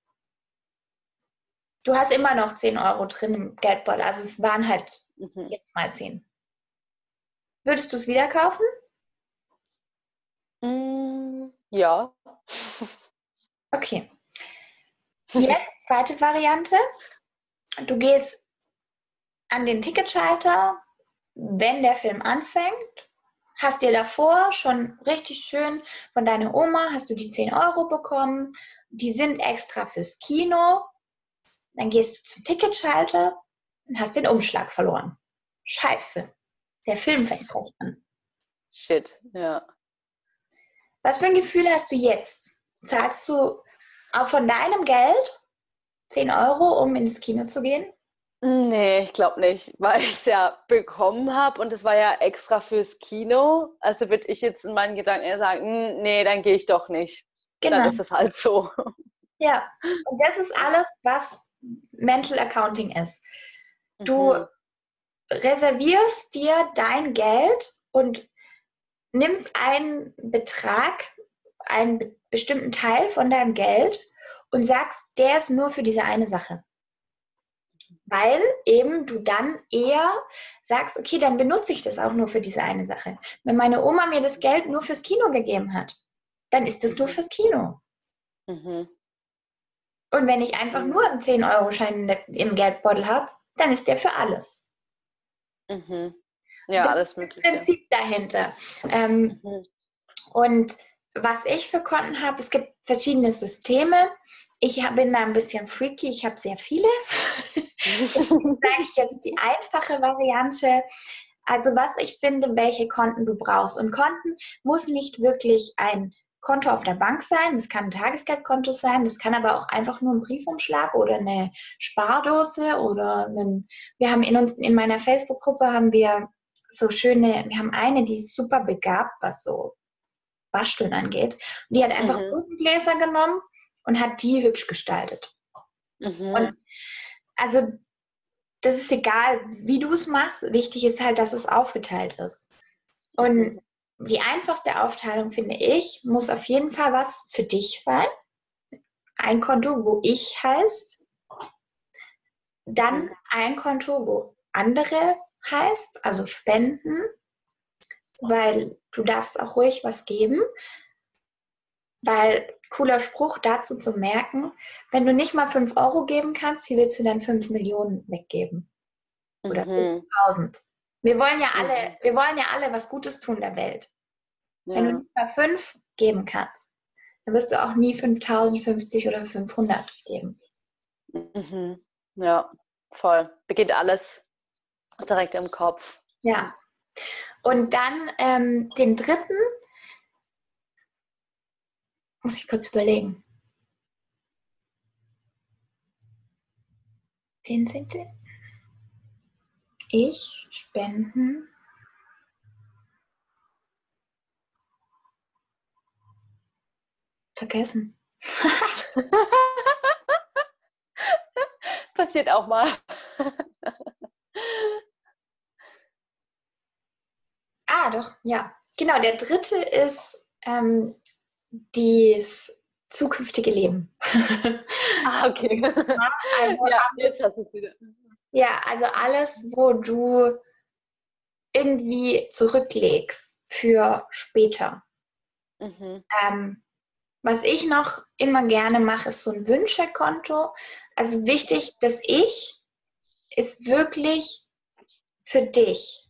S3: Du hast immer noch 10 Euro drin im Geldbeutel. Also es waren halt mhm. jetzt mal 10. Würdest du es wieder kaufen?
S1: Mm, ja.
S3: Okay. Jetzt zweite Variante. Du gehst an den Ticketschalter, wenn der Film anfängt, hast dir davor schon richtig schön von deiner Oma, hast du die 10 Euro bekommen, die sind extra fürs Kino, dann gehst du zum Ticketschalter und hast den Umschlag verloren. Scheiße. Der Film fängt gleich an.
S1: Shit, ja.
S3: Was für ein Gefühl hast du jetzt? Zahlst du auch von deinem Geld 10 Euro, um ins Kino zu gehen?
S1: Nee, ich glaube nicht, weil ich es ja bekommen habe und es war ja extra fürs Kino. Also würde ich jetzt in meinen Gedanken eher sagen, hm, nee, dann gehe ich doch nicht. Genau. Dann ist es halt so.
S3: Ja, und das ist alles, was Mental Accounting ist. Du mhm. reservierst dir dein Geld und nimmst einen Betrag, einen bestimmten Teil von deinem Geld und sagst, der ist nur für diese eine Sache. Weil eben du dann eher sagst, okay, dann benutze ich das auch nur für diese eine Sache. Wenn meine Oma mir das Geld nur fürs Kino gegeben hat, dann ist es nur fürs Kino. Mhm. Und wenn ich einfach nur einen 10-Euro-Schein im Geldbeutel habe, dann ist der für alles.
S1: Mhm. Ja,
S3: das
S1: alles
S3: Mögliche. Das Prinzip dahinter. Ähm, mhm. Und was ich für Konten habe, es gibt verschiedene Systeme. Ich bin da ein bisschen freaky, ich habe sehr viele. sage ich jetzt die einfache Variante. Also was ich finde, welche Konten du brauchst. Und Konten muss nicht wirklich ein Konto auf der Bank sein, das kann ein Tagesgeldkonto sein, das kann aber auch einfach nur ein Briefumschlag oder eine Spardose oder ein, wir haben in uns in meiner Facebook-Gruppe haben wir so schöne, wir haben eine, die ist super begabt, was so Basteln angeht. Und die hat einfach mhm. Gläser genommen und hat die hübsch gestaltet. Mhm. Und also das ist egal, wie du es machst. Wichtig ist halt, dass es aufgeteilt ist. Und die einfachste Aufteilung, finde ich, muss auf jeden Fall was für dich sein. Ein Konto, wo ich heißt. Dann ein Konto, wo andere heißt, also Spenden, weil du darfst auch ruhig was geben. Weil cooler Spruch dazu zu merken, wenn du nicht mal 5 Euro geben kannst, wie willst du dann 5 Millionen weggeben? Oder mhm. 5000? Wir wollen ja alle, mhm. wir wollen ja alle was Gutes tun der Welt. Ja. Wenn du nicht mal 5 geben kannst, dann wirst du auch nie 5050 oder 500 geben.
S1: Mhm. Ja, voll. Beginnt alles direkt im Kopf.
S3: Ja. Und dann ähm, den dritten, muss ich kurz überlegen. Den sind. Ich spenden. Vergessen.
S1: Passiert auch mal.
S3: ah, doch, ja. Genau, der dritte ist ähm, das zukünftige Leben.
S1: ah, okay. Also, ja, jetzt hast du wieder.
S3: Ja, also alles, wo du irgendwie zurücklegst für später. Mhm. Ähm, was ich noch immer gerne mache, ist so ein Wünschekonto. Also wichtig, das Ich ist wirklich für dich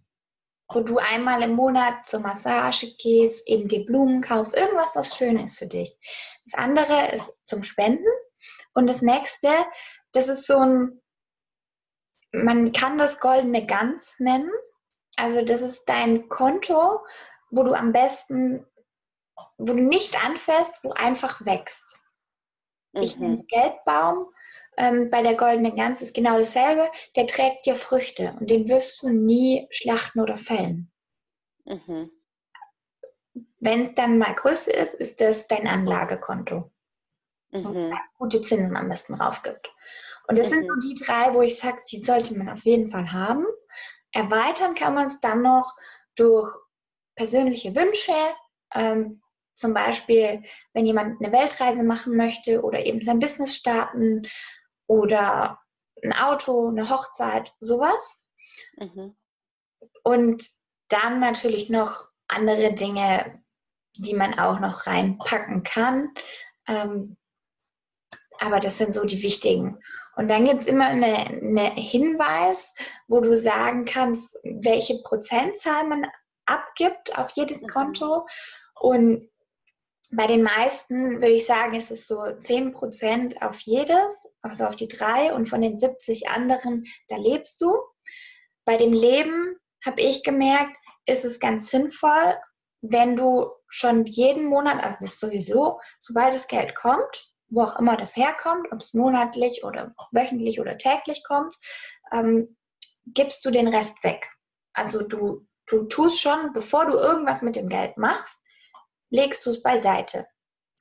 S3: wo du einmal im Monat zur Massage gehst, eben die Blumen kaufst, irgendwas, was schön ist für dich. Das andere ist zum Spenden. Und das nächste, das ist so ein, man kann das goldene Gans nennen. Also das ist dein Konto, wo du am besten, wo du nicht anfährst, wo einfach wächst. Mhm. Ich nenne es Geldbaum ähm, bei der goldenen Gans ist genau dasselbe. Der trägt dir Früchte und den wirst du nie schlachten oder fällen. Mhm. Wenn es dann mal größer ist, ist das dein Anlagekonto. Mhm. Gute Zinsen am besten drauf gibt. Und das mhm. sind so die drei, wo ich sage, die sollte man auf jeden Fall haben. Erweitern kann man es dann noch durch persönliche Wünsche, ähm, zum Beispiel, wenn jemand eine Weltreise machen möchte oder eben sein Business starten oder ein Auto, eine Hochzeit, sowas. Mhm. Und dann natürlich noch andere Dinge, die man auch noch reinpacken kann. Ähm, aber das sind so die wichtigen. Und dann gibt es immer einen eine Hinweis, wo du sagen kannst, welche Prozentzahl man abgibt auf jedes mhm. Konto. Und bei den meisten würde ich sagen, ist es so 10% auf jedes, also auf die drei und von den 70 anderen, da lebst du. Bei dem Leben habe ich gemerkt, ist es ganz sinnvoll, wenn du schon jeden Monat, also das sowieso, sobald das Geld kommt, wo auch immer das herkommt, ob es monatlich oder wöchentlich oder täglich kommt, ähm, gibst du den Rest weg. Also du, du tust schon, bevor du irgendwas mit dem Geld machst, legst du es beiseite,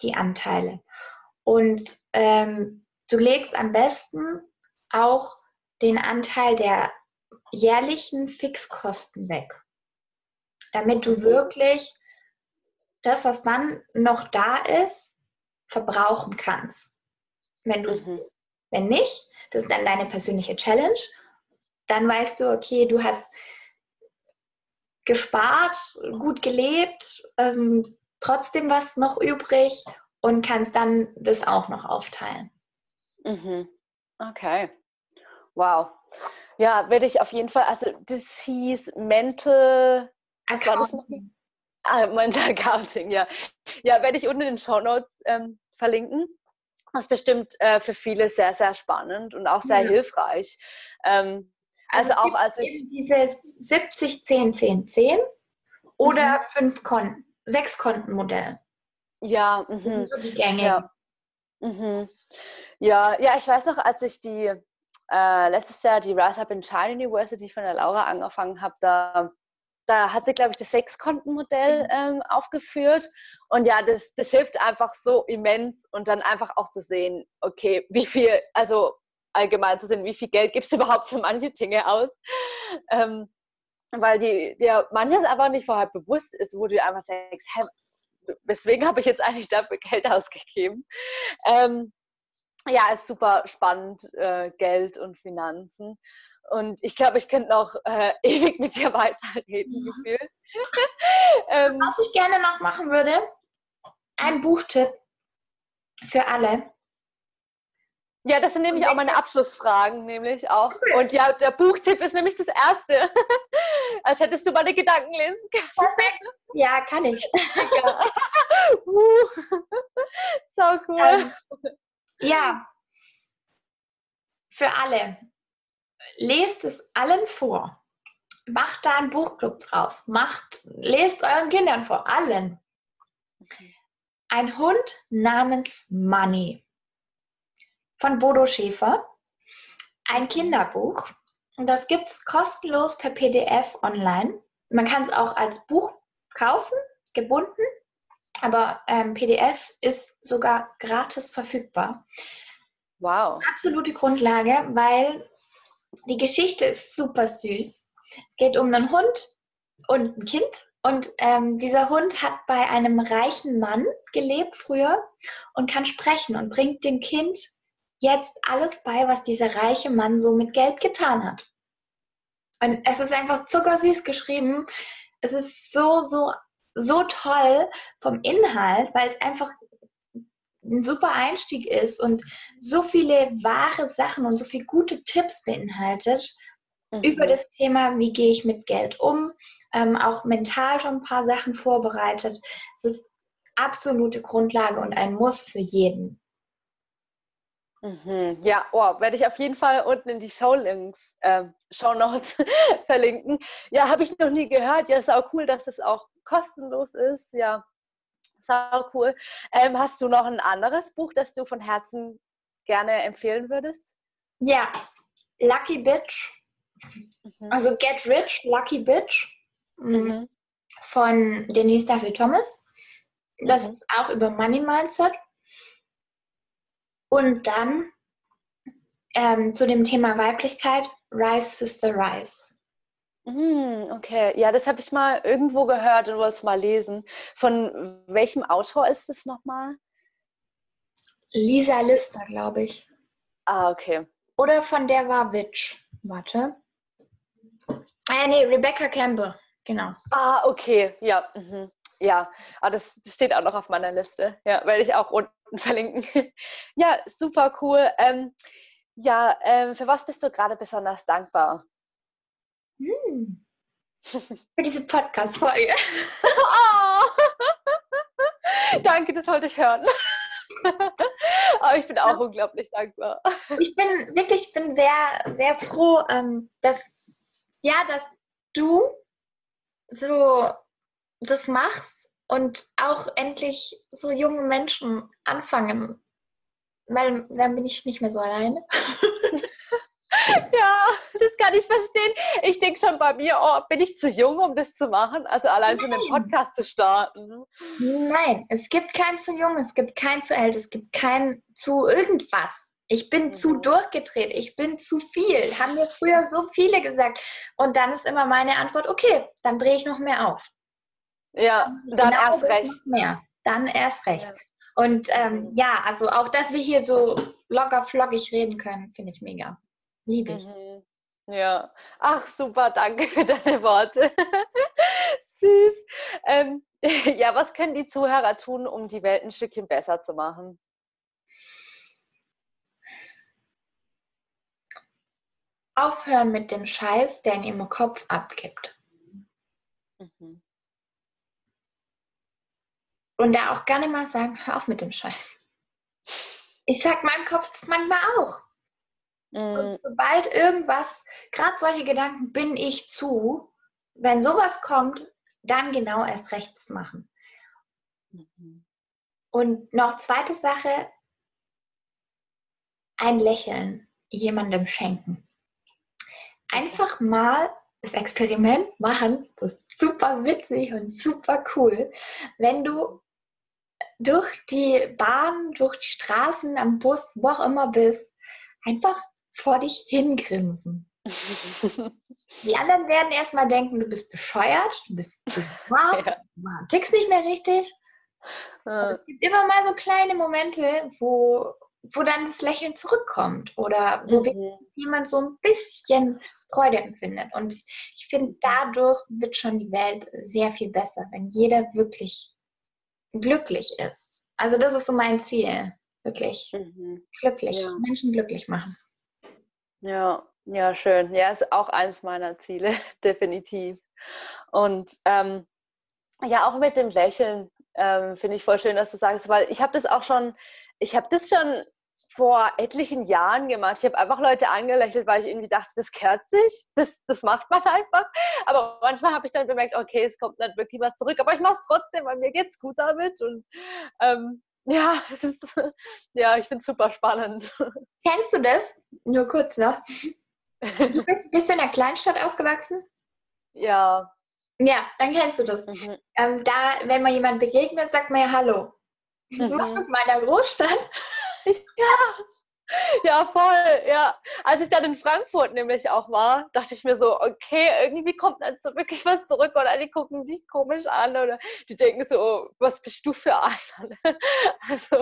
S3: die Anteile. Und ähm, du legst am besten auch den Anteil der jährlichen Fixkosten weg, damit du wirklich das, was dann noch da ist, verbrauchen kannst. Wenn du es, mhm. wenn nicht, das ist dann deine persönliche Challenge, dann weißt du, okay, du hast gespart, gut gelebt, ähm, trotzdem was noch übrig und kannst dann das auch noch aufteilen.
S1: Mhm. Okay. Wow. ja, werde ich auf jeden Fall, also das hieß Mental, noch? Ah, Mental Accounting, ja. Ja, werde ich unten in den Show Notes ähm, verlinken. Das ist bestimmt äh, für viele sehr, sehr spannend und auch sehr ja. hilfreich. Ähm,
S3: also, also auch als ich. Dieses 70, 10, 10, 10 oder mhm. fünf Konten, sechs Kontenmodell.
S1: Ja,
S3: mhm. das sind so die Gänge.
S1: Ja. Mhm. ja, ja, ich weiß noch, als ich die äh, letztes Jahr die Rise Up in China University von der Laura angefangen habe, da da hat sie, glaube ich, das Sechskontenmodell mhm. ähm, aufgeführt. Und ja, das, das hilft einfach so immens und dann einfach auch zu sehen, okay, wie viel, also allgemein zu sehen, wie viel Geld gibst du überhaupt für manche Dinge aus. Ähm, weil die, dir manches einfach nicht vorher bewusst ist, wo du einfach denkst, hä, weswegen habe ich jetzt eigentlich dafür Geld ausgegeben? Ähm, ja, ist super spannend, äh, Geld und Finanzen. Und ich glaube, ich könnte noch äh, ewig mit dir weiterreden, gefühlt.
S3: ähm, Was ich gerne noch machen würde, ein Buchtipp für alle.
S1: Ja, das sind nämlich auch meine Abschlussfragen, nämlich auch. Okay. Und ja, der Buchtipp ist nämlich das erste. Als hättest du meine Gedanken lesen können.
S3: Perfekt. Ja, kann ich.
S1: uh, so cool. Ähm,
S3: ja, für alle lest es allen vor. Macht da einen Buchclub draus. Macht, lest euren Kindern vor, allen. Ein Hund namens Money von Bodo Schäfer. Ein Kinderbuch. Und das gibt es kostenlos per PDF online. Man kann es auch als Buch kaufen, gebunden, aber ähm, PDF ist sogar gratis verfügbar.
S1: Wow.
S3: Absolute Grundlage, weil die Geschichte ist super süß. Es geht um einen Hund und ein Kind. Und ähm, dieser Hund hat bei einem reichen Mann gelebt früher und kann sprechen und bringt dem Kind jetzt alles bei, was dieser reiche Mann so mit Geld getan hat. Und es ist einfach zuckersüß geschrieben. Es ist so, so, so toll vom Inhalt, weil es einfach ein super Einstieg ist und so viele wahre Sachen und so viele gute Tipps beinhaltet mhm. über das Thema, wie gehe ich mit Geld um, ähm, auch mental schon ein paar Sachen vorbereitet. Es ist absolute Grundlage und ein Muss für jeden.
S1: Mhm. Ja, oh, werde ich auf jeden Fall unten in die Showlinks, äh, Show Notes verlinken. Ja, habe ich noch nie gehört. Ja, ist auch cool, dass das auch kostenlos ist. Ja, sau cool. Ähm, hast du noch ein anderes Buch, das du von Herzen gerne empfehlen würdest?
S3: Ja, Lucky Bitch. Mhm. Also Get Rich, Lucky Bitch. Mhm. mhm. Von Denise Duffy Thomas. Das mhm. ist auch über Money Mindset. Und dann ähm, zu dem Thema Weiblichkeit, Rise Sister Rise.
S1: Hm, okay, ja, das habe ich mal irgendwo gehört und wollte es mal lesen. Von welchem Autor ist es nochmal?
S3: Lisa Lister, glaube ich.
S1: Ah, okay.
S3: Oder von der war Witch. Warte. Ah, nee, Rebecca Campbell, genau.
S1: Ah, okay, ja. Mhm. Ja, ah, das steht auch noch auf meiner Liste. Ja, werde ich auch unten verlinken. ja, super cool. Ähm, ja, ähm, für was bist du gerade besonders dankbar?
S3: Hm. Für diese Podcast-Folge. oh.
S1: Danke, das wollte ich hören. Aber ich bin auch ja. unglaublich dankbar.
S3: Ich bin wirklich, ich bin sehr, sehr froh, ähm, dass, ja, dass du so das machst und auch endlich so junge Menschen anfangen. Weil dann bin ich nicht mehr so alleine.
S1: Ja, das kann ich verstehen. Ich denke schon bei mir, oh, bin ich zu jung, um das zu machen? Also allein schon einen Podcast zu starten.
S3: Nein, es gibt keinen zu jung, es gibt keinen zu alt, es gibt keinen zu irgendwas. Ich bin mhm. zu durchgedreht, ich bin zu viel. Haben mir früher so viele gesagt. Und dann ist immer meine Antwort, okay, dann drehe ich noch mehr auf.
S1: Ja, dann genau erst recht.
S3: Mehr. Dann erst recht. Ja. Und ähm, ja, also auch, dass wir hier so locker flockig reden können, finde ich mega. Liebe ich. Mhm.
S1: Ja, ach super, danke für deine Worte. Süß. Ähm, ja, was können die Zuhörer tun, um die Welt ein Stückchen besser zu machen?
S3: aufhören mit dem Scheiß, der in ihrem Kopf abgibt. Mhm. Und da auch nicht mal sagen, hör auf mit dem Scheiß. Ich sag meinem Kopf das manchmal auch. Mhm. Und sobald irgendwas, gerade solche Gedanken bin ich zu, wenn sowas kommt, dann genau erst rechts machen. Mhm. Und noch zweite Sache, ein Lächeln jemandem schenken. Einfach mal das Experiment machen, das ist super witzig und super cool, wenn du durch die Bahn, durch die Straßen, am Bus, wo auch immer bist, einfach vor dich hingrinsen. Die anderen werden erstmal denken, du bist bescheuert, du bist warm, ja. du tickst nicht mehr richtig. Ja. Es gibt immer mal so kleine Momente, wo, wo dann das Lächeln zurückkommt oder wo mhm. jemand so ein bisschen Freude empfindet. Und ich finde, dadurch wird schon die Welt sehr viel besser, wenn jeder wirklich glücklich ist. Also das ist so mein Ziel, wirklich mhm. glücklich, ja. Menschen glücklich machen.
S1: Ja, ja, schön. Ja, ist auch eines meiner Ziele, definitiv. Und ähm, ja, auch mit dem Lächeln ähm, finde ich voll schön, dass du sagst, weil ich habe das auch schon, ich habe das schon vor etlichen Jahren gemacht. Ich habe einfach Leute angelächelt, weil ich irgendwie dachte, das gehört sich, das, das macht man einfach. Aber manchmal habe ich dann bemerkt, okay, es kommt nicht wirklich was zurück, aber ich mache es trotzdem, weil mir geht es gut damit. Und ähm, ja, ist, ja, ich finde es super spannend.
S3: Kennst du das? Nur kurz noch. Du bist, bist du in einer Kleinstadt aufgewachsen?
S1: Ja.
S3: Ja, dann kennst du das. Mhm. Ähm, da, wenn man jemand begegnet, sagt man ja Hallo. Mhm. Du machst das mal in der Großstadt
S1: ja. Ja, voll, ja. Als ich dann in Frankfurt nämlich auch war, dachte ich mir so, okay, irgendwie kommt dann so wirklich was zurück oder die gucken dich komisch an oder die denken so, oh, was bist du für einer? Also,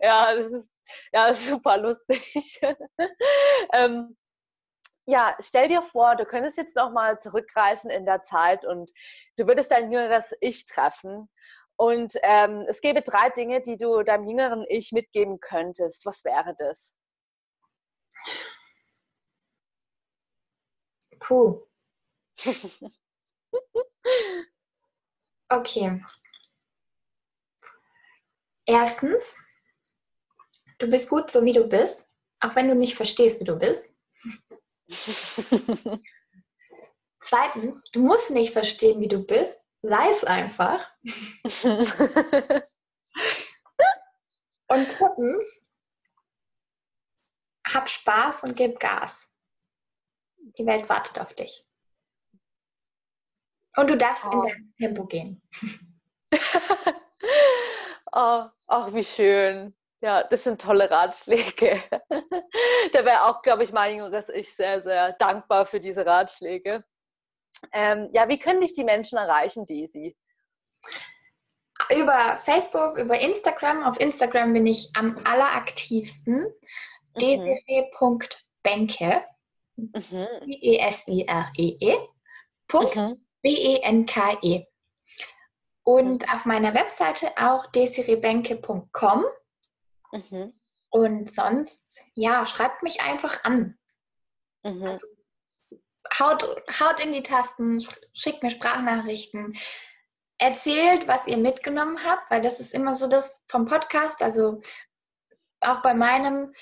S1: ja, das ist ja super lustig. ähm, ja, stell dir vor, du könntest jetzt noch mal zurückreisen in der Zeit und du würdest dein jüngeres Ich treffen und ähm, es gäbe drei Dinge, die du deinem jüngeren Ich mitgeben könntest. Was wäre das?
S3: Puh. okay. Erstens, du bist gut so, wie du bist, auch wenn du nicht verstehst, wie du bist. Zweitens, du musst nicht verstehen, wie du bist, sei es einfach. und drittens, hab Spaß und gib Gas. Die Welt wartet auf dich. Und du darfst oh. in dein Tempo gehen.
S1: oh, ach, wie schön. Ja, das sind tolle Ratschläge. da wäre auch, glaube ich, mein jüngeres Ich sehr, sehr dankbar für diese Ratschläge. Ähm, ja, wie können dich die Menschen erreichen, Daisy?
S3: Über Facebook, über Instagram. Auf Instagram bin ich am alleraktivsten. Mhm. desiree.benke. Mhm. B-E-S-I-R-E-E. Punkt mhm. B-E-N-K-E. Und mhm. auf meiner Webseite auch desireebenke.com. Mhm. Und sonst, ja, schreibt mich einfach an. Mhm. Also haut, haut in die Tasten, schickt mir Sprachnachrichten, erzählt, was ihr mitgenommen habt, weil das ist immer so das vom Podcast, also auch bei meinem,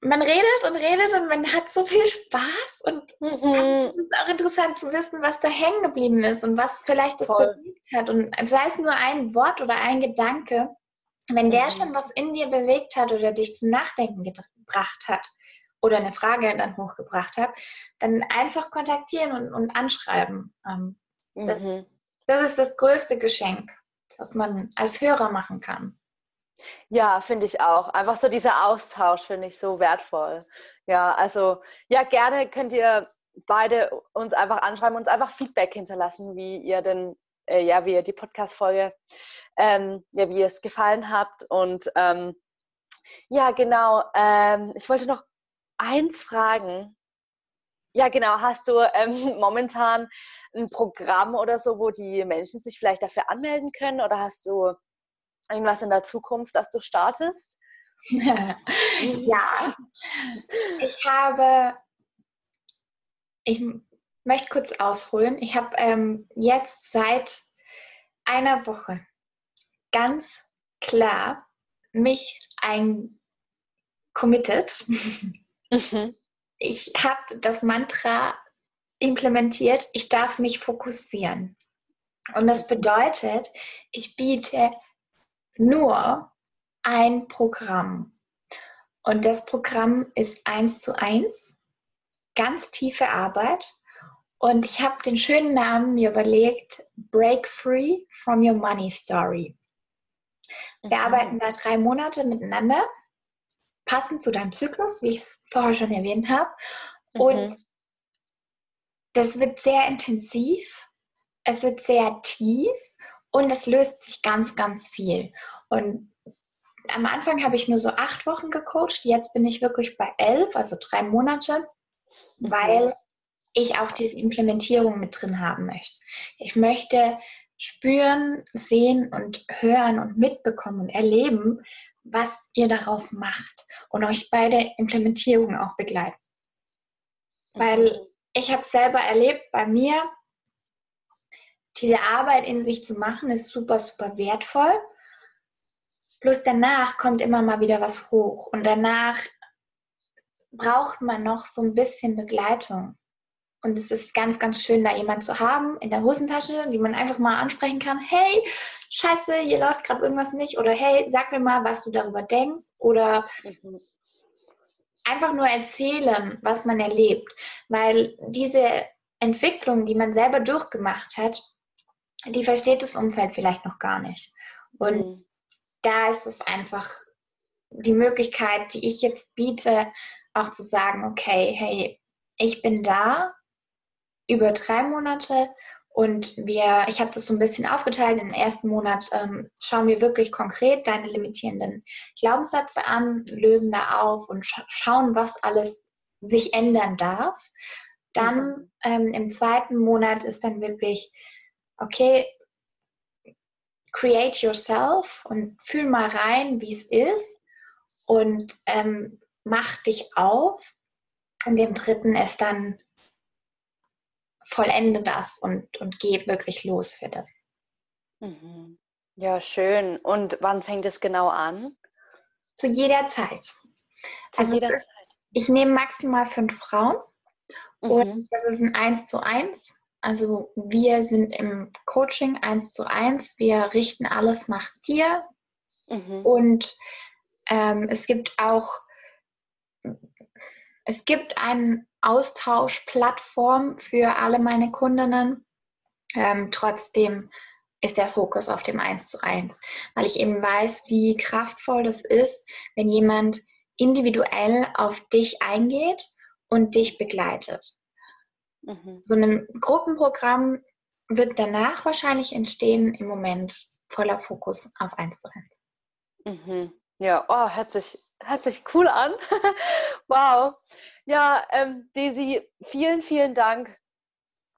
S3: man redet und redet und man hat so viel Spaß und mhm. es ist auch interessant zu wissen, was da hängen geblieben ist und was vielleicht das Voll. bewegt hat und sei es nur ein Wort oder ein Gedanke, wenn der mhm. schon was in dir bewegt hat oder dich zum Nachdenken gebracht hat, oder eine Frage dann hochgebracht habe, dann einfach kontaktieren und, und anschreiben. Ähm, das, mhm. das ist das größte Geschenk, was man als Hörer machen kann.
S1: Ja, finde ich auch. Einfach so dieser Austausch finde ich so wertvoll. Ja, also ja, gerne könnt ihr beide uns einfach anschreiben, uns einfach Feedback hinterlassen, wie ihr denn, äh, ja, wie ihr die Podcast-Folge, ähm, ja, wie ihr es gefallen habt. Und ähm, ja, genau. Ähm, ich wollte noch eins fragen. Ja, genau. Hast du ähm, momentan ein Programm oder so, wo die Menschen sich vielleicht dafür anmelden können? Oder hast du irgendwas in der Zukunft, das du startest?
S3: ja, ich habe ich möchte kurz ausholen. Ich habe ähm, jetzt seit einer Woche ganz klar mich ein committed. Mhm. Ich habe das Mantra implementiert, ich darf mich fokussieren. Und das bedeutet, ich biete nur ein Programm. Und das Programm ist eins zu eins, ganz tiefe Arbeit. Und ich habe den schönen Namen mir überlegt, Break Free from Your Money Story. Wir mhm. arbeiten da drei Monate miteinander, passend zu deinem Zyklus, wie ich es vorher schon erwähnt habe. Mhm. Und das wird sehr intensiv, es wird sehr tief und es löst sich ganz, ganz viel. Und am Anfang habe ich nur so acht Wochen gecoacht, jetzt bin ich wirklich bei elf, also drei Monate, mhm. weil ich auch diese Implementierung mit drin haben möchte. Ich möchte spüren, sehen und hören und mitbekommen und erleben, was ihr daraus macht und euch bei der Implementierung auch begleiten. Weil mhm. ich habe selber erlebt, bei mir, diese Arbeit in sich zu machen, ist super, super wertvoll. Plus danach kommt immer mal wieder was hoch und danach braucht man noch so ein bisschen Begleitung. Und es ist ganz, ganz schön, da jemand zu haben in der Hosentasche, die man einfach mal ansprechen kann. Hey, scheiße, hier läuft gerade irgendwas nicht. Oder hey, sag mir mal, was du darüber denkst. Oder mhm. einfach nur erzählen, was man erlebt. Weil diese Entwicklung, die man selber durchgemacht hat, die versteht das Umfeld vielleicht noch gar nicht. Und mhm. da ist es einfach die Möglichkeit, die ich jetzt biete, auch zu sagen, okay, hey, ich bin da, über drei Monate und wir, ich habe das so ein bisschen aufgeteilt. Im ersten Monat ähm, schauen wir wirklich konkret deine limitierenden Glaubenssätze an, lösen da auf und scha schauen, was alles sich ändern darf. Dann mhm. ähm, im zweiten Monat ist dann wirklich, okay, create yourself und fühl mal rein, wie es ist und ähm, mach dich auf. Und im dritten ist dann vollende das und, und geh wirklich los für das.
S1: Mhm. Ja, schön. Und wann fängt es genau an?
S3: Zu jeder Zeit. Zu also jeder Zeit. Ich nehme maximal fünf Frauen mhm. und das ist ein Eins zu eins. Also wir sind im Coaching eins zu eins. Wir richten alles nach dir mhm. und ähm, es gibt auch es gibt einen Austauschplattform für alle meine Kundinnen. Ähm, trotzdem ist der Fokus auf dem 1 zu 1, weil ich eben weiß, wie kraftvoll das ist, wenn jemand individuell auf dich eingeht und dich begleitet. Mhm. So ein Gruppenprogramm wird danach wahrscheinlich entstehen, im Moment voller Fokus auf 1 zu
S1: 1. Mhm. Ja, oh, hört sich, hört sich cool an. wow. Ja, ähm, Daisy, vielen, vielen Dank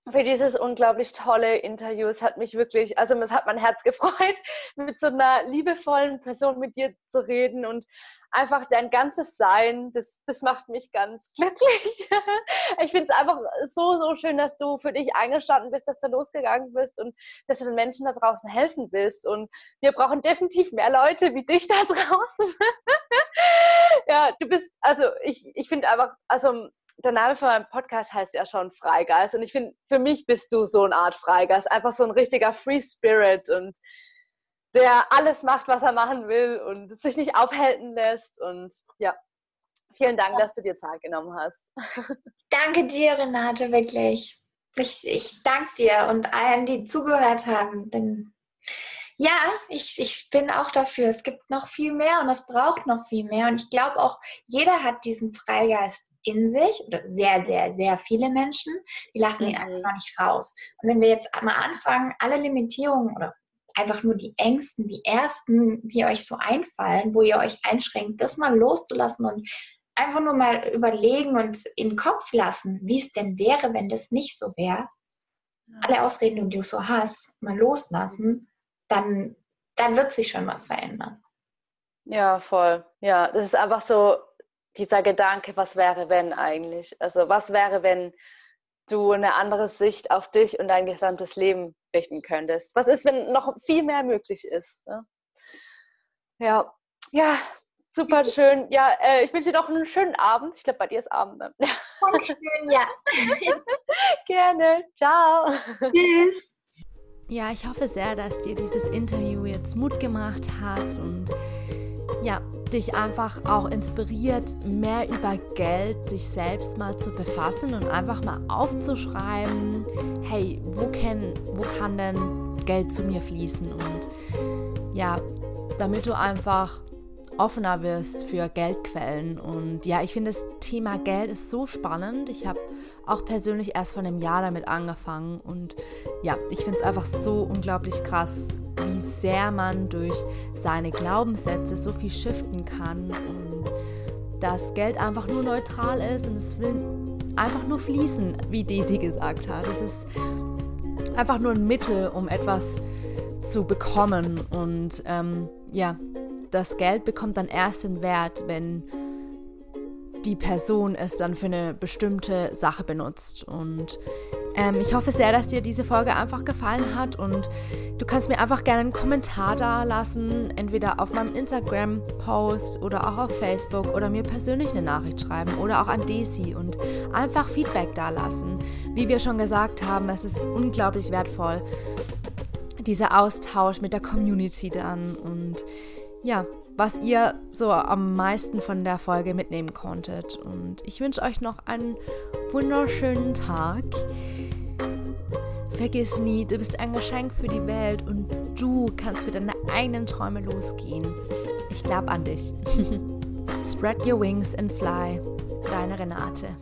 S1: für dieses unglaublich tolle Interview. Es hat mich wirklich, also es hat mein Herz gefreut, mit so einer liebevollen Person mit dir zu reden und einfach dein ganzes Sein, das, das macht mich ganz glücklich. ich finde es einfach so, so schön, dass du für dich eingestanden bist, dass du losgegangen bist und dass du den Menschen da draußen helfen willst. Und wir brauchen definitiv mehr Leute wie dich da draußen. ja, du bist, also ich, ich finde einfach, also der Name von meinem Podcast heißt ja schon Freigeist. Und ich finde, für mich bist du so eine Art Freigeist, einfach so ein richtiger Free Spirit und der alles macht, was er machen will und sich nicht aufhalten lässt. Und ja, vielen Dank, dass du dir Zeit genommen hast.
S3: Danke dir, Renate, wirklich. Ich, ich danke dir und allen, die zugehört haben. Denn ja, ich, ich bin auch dafür. Es gibt noch viel mehr und es braucht noch viel mehr. Und ich glaube auch, jeder hat diesen Freigeist in sich, oder sehr, sehr, sehr viele Menschen, die lassen ihn einfach mhm. noch nicht raus. Und wenn wir jetzt mal anfangen, alle Limitierungen oder einfach nur die Ängsten, die ersten, die euch so einfallen, wo ihr euch einschränkt, das mal loszulassen und einfach nur mal überlegen und in den Kopf lassen, wie es denn wäre, wenn das nicht so wäre. Alle Ausreden, die du so hast, mal loslassen, dann, dann wird sich schon was verändern.
S1: Ja, voll. Ja, das ist einfach so dieser Gedanke, was wäre, wenn eigentlich? Also, was wäre, wenn
S4: du eine andere Sicht auf dich und dein gesamtes Leben richten könntest? Was ist, wenn noch viel mehr möglich ist? Ne? Ja, ja, super schön. Ja, äh, ich wünsche dir noch einen schönen Abend. Ich glaube, bei dir ist Abend. Ne?
S3: Dankeschön, ja.
S4: Gerne. Ciao.
S3: Tschüss.
S1: Ja, ich hoffe sehr, dass dir dieses Interview jetzt Mut gemacht hat und dich einfach auch inspiriert, mehr über Geld sich selbst mal zu befassen und einfach mal aufzuschreiben, hey, wo kann, wo kann denn Geld zu mir fließen? Und ja, damit du einfach offener wirst für Geldquellen. Und ja, ich finde das Thema Geld ist so spannend. Ich habe auch persönlich erst vor einem Jahr damit angefangen. Und ja, ich finde es einfach so unglaublich krass, wie sehr man durch seine Glaubenssätze so viel shiften kann und dass Geld einfach nur neutral ist und es will einfach nur fließen, wie Daisy gesagt hat. Es ist einfach nur ein Mittel, um etwas zu bekommen und ähm, ja, das Geld bekommt dann erst den Wert, wenn die Person es dann für eine bestimmte Sache benutzt. Und ähm, ich hoffe sehr, dass dir diese Folge einfach gefallen hat und du kannst mir einfach gerne einen Kommentar da lassen, entweder auf meinem Instagram-Post oder auch auf Facebook oder mir persönlich eine Nachricht schreiben oder auch an Daisy und einfach Feedback da lassen. Wie wir schon gesagt haben, es ist unglaublich wertvoll, dieser Austausch mit der Community dann und ja, was ihr so am meisten von der Folge mitnehmen konntet. Und ich wünsche euch noch einen wunderschönen Tag. Vergiss nie, du bist ein Geschenk für die Welt und du kannst für deine eigenen Träume losgehen. Ich glaube an dich. Spread your wings and fly. Deine Renate.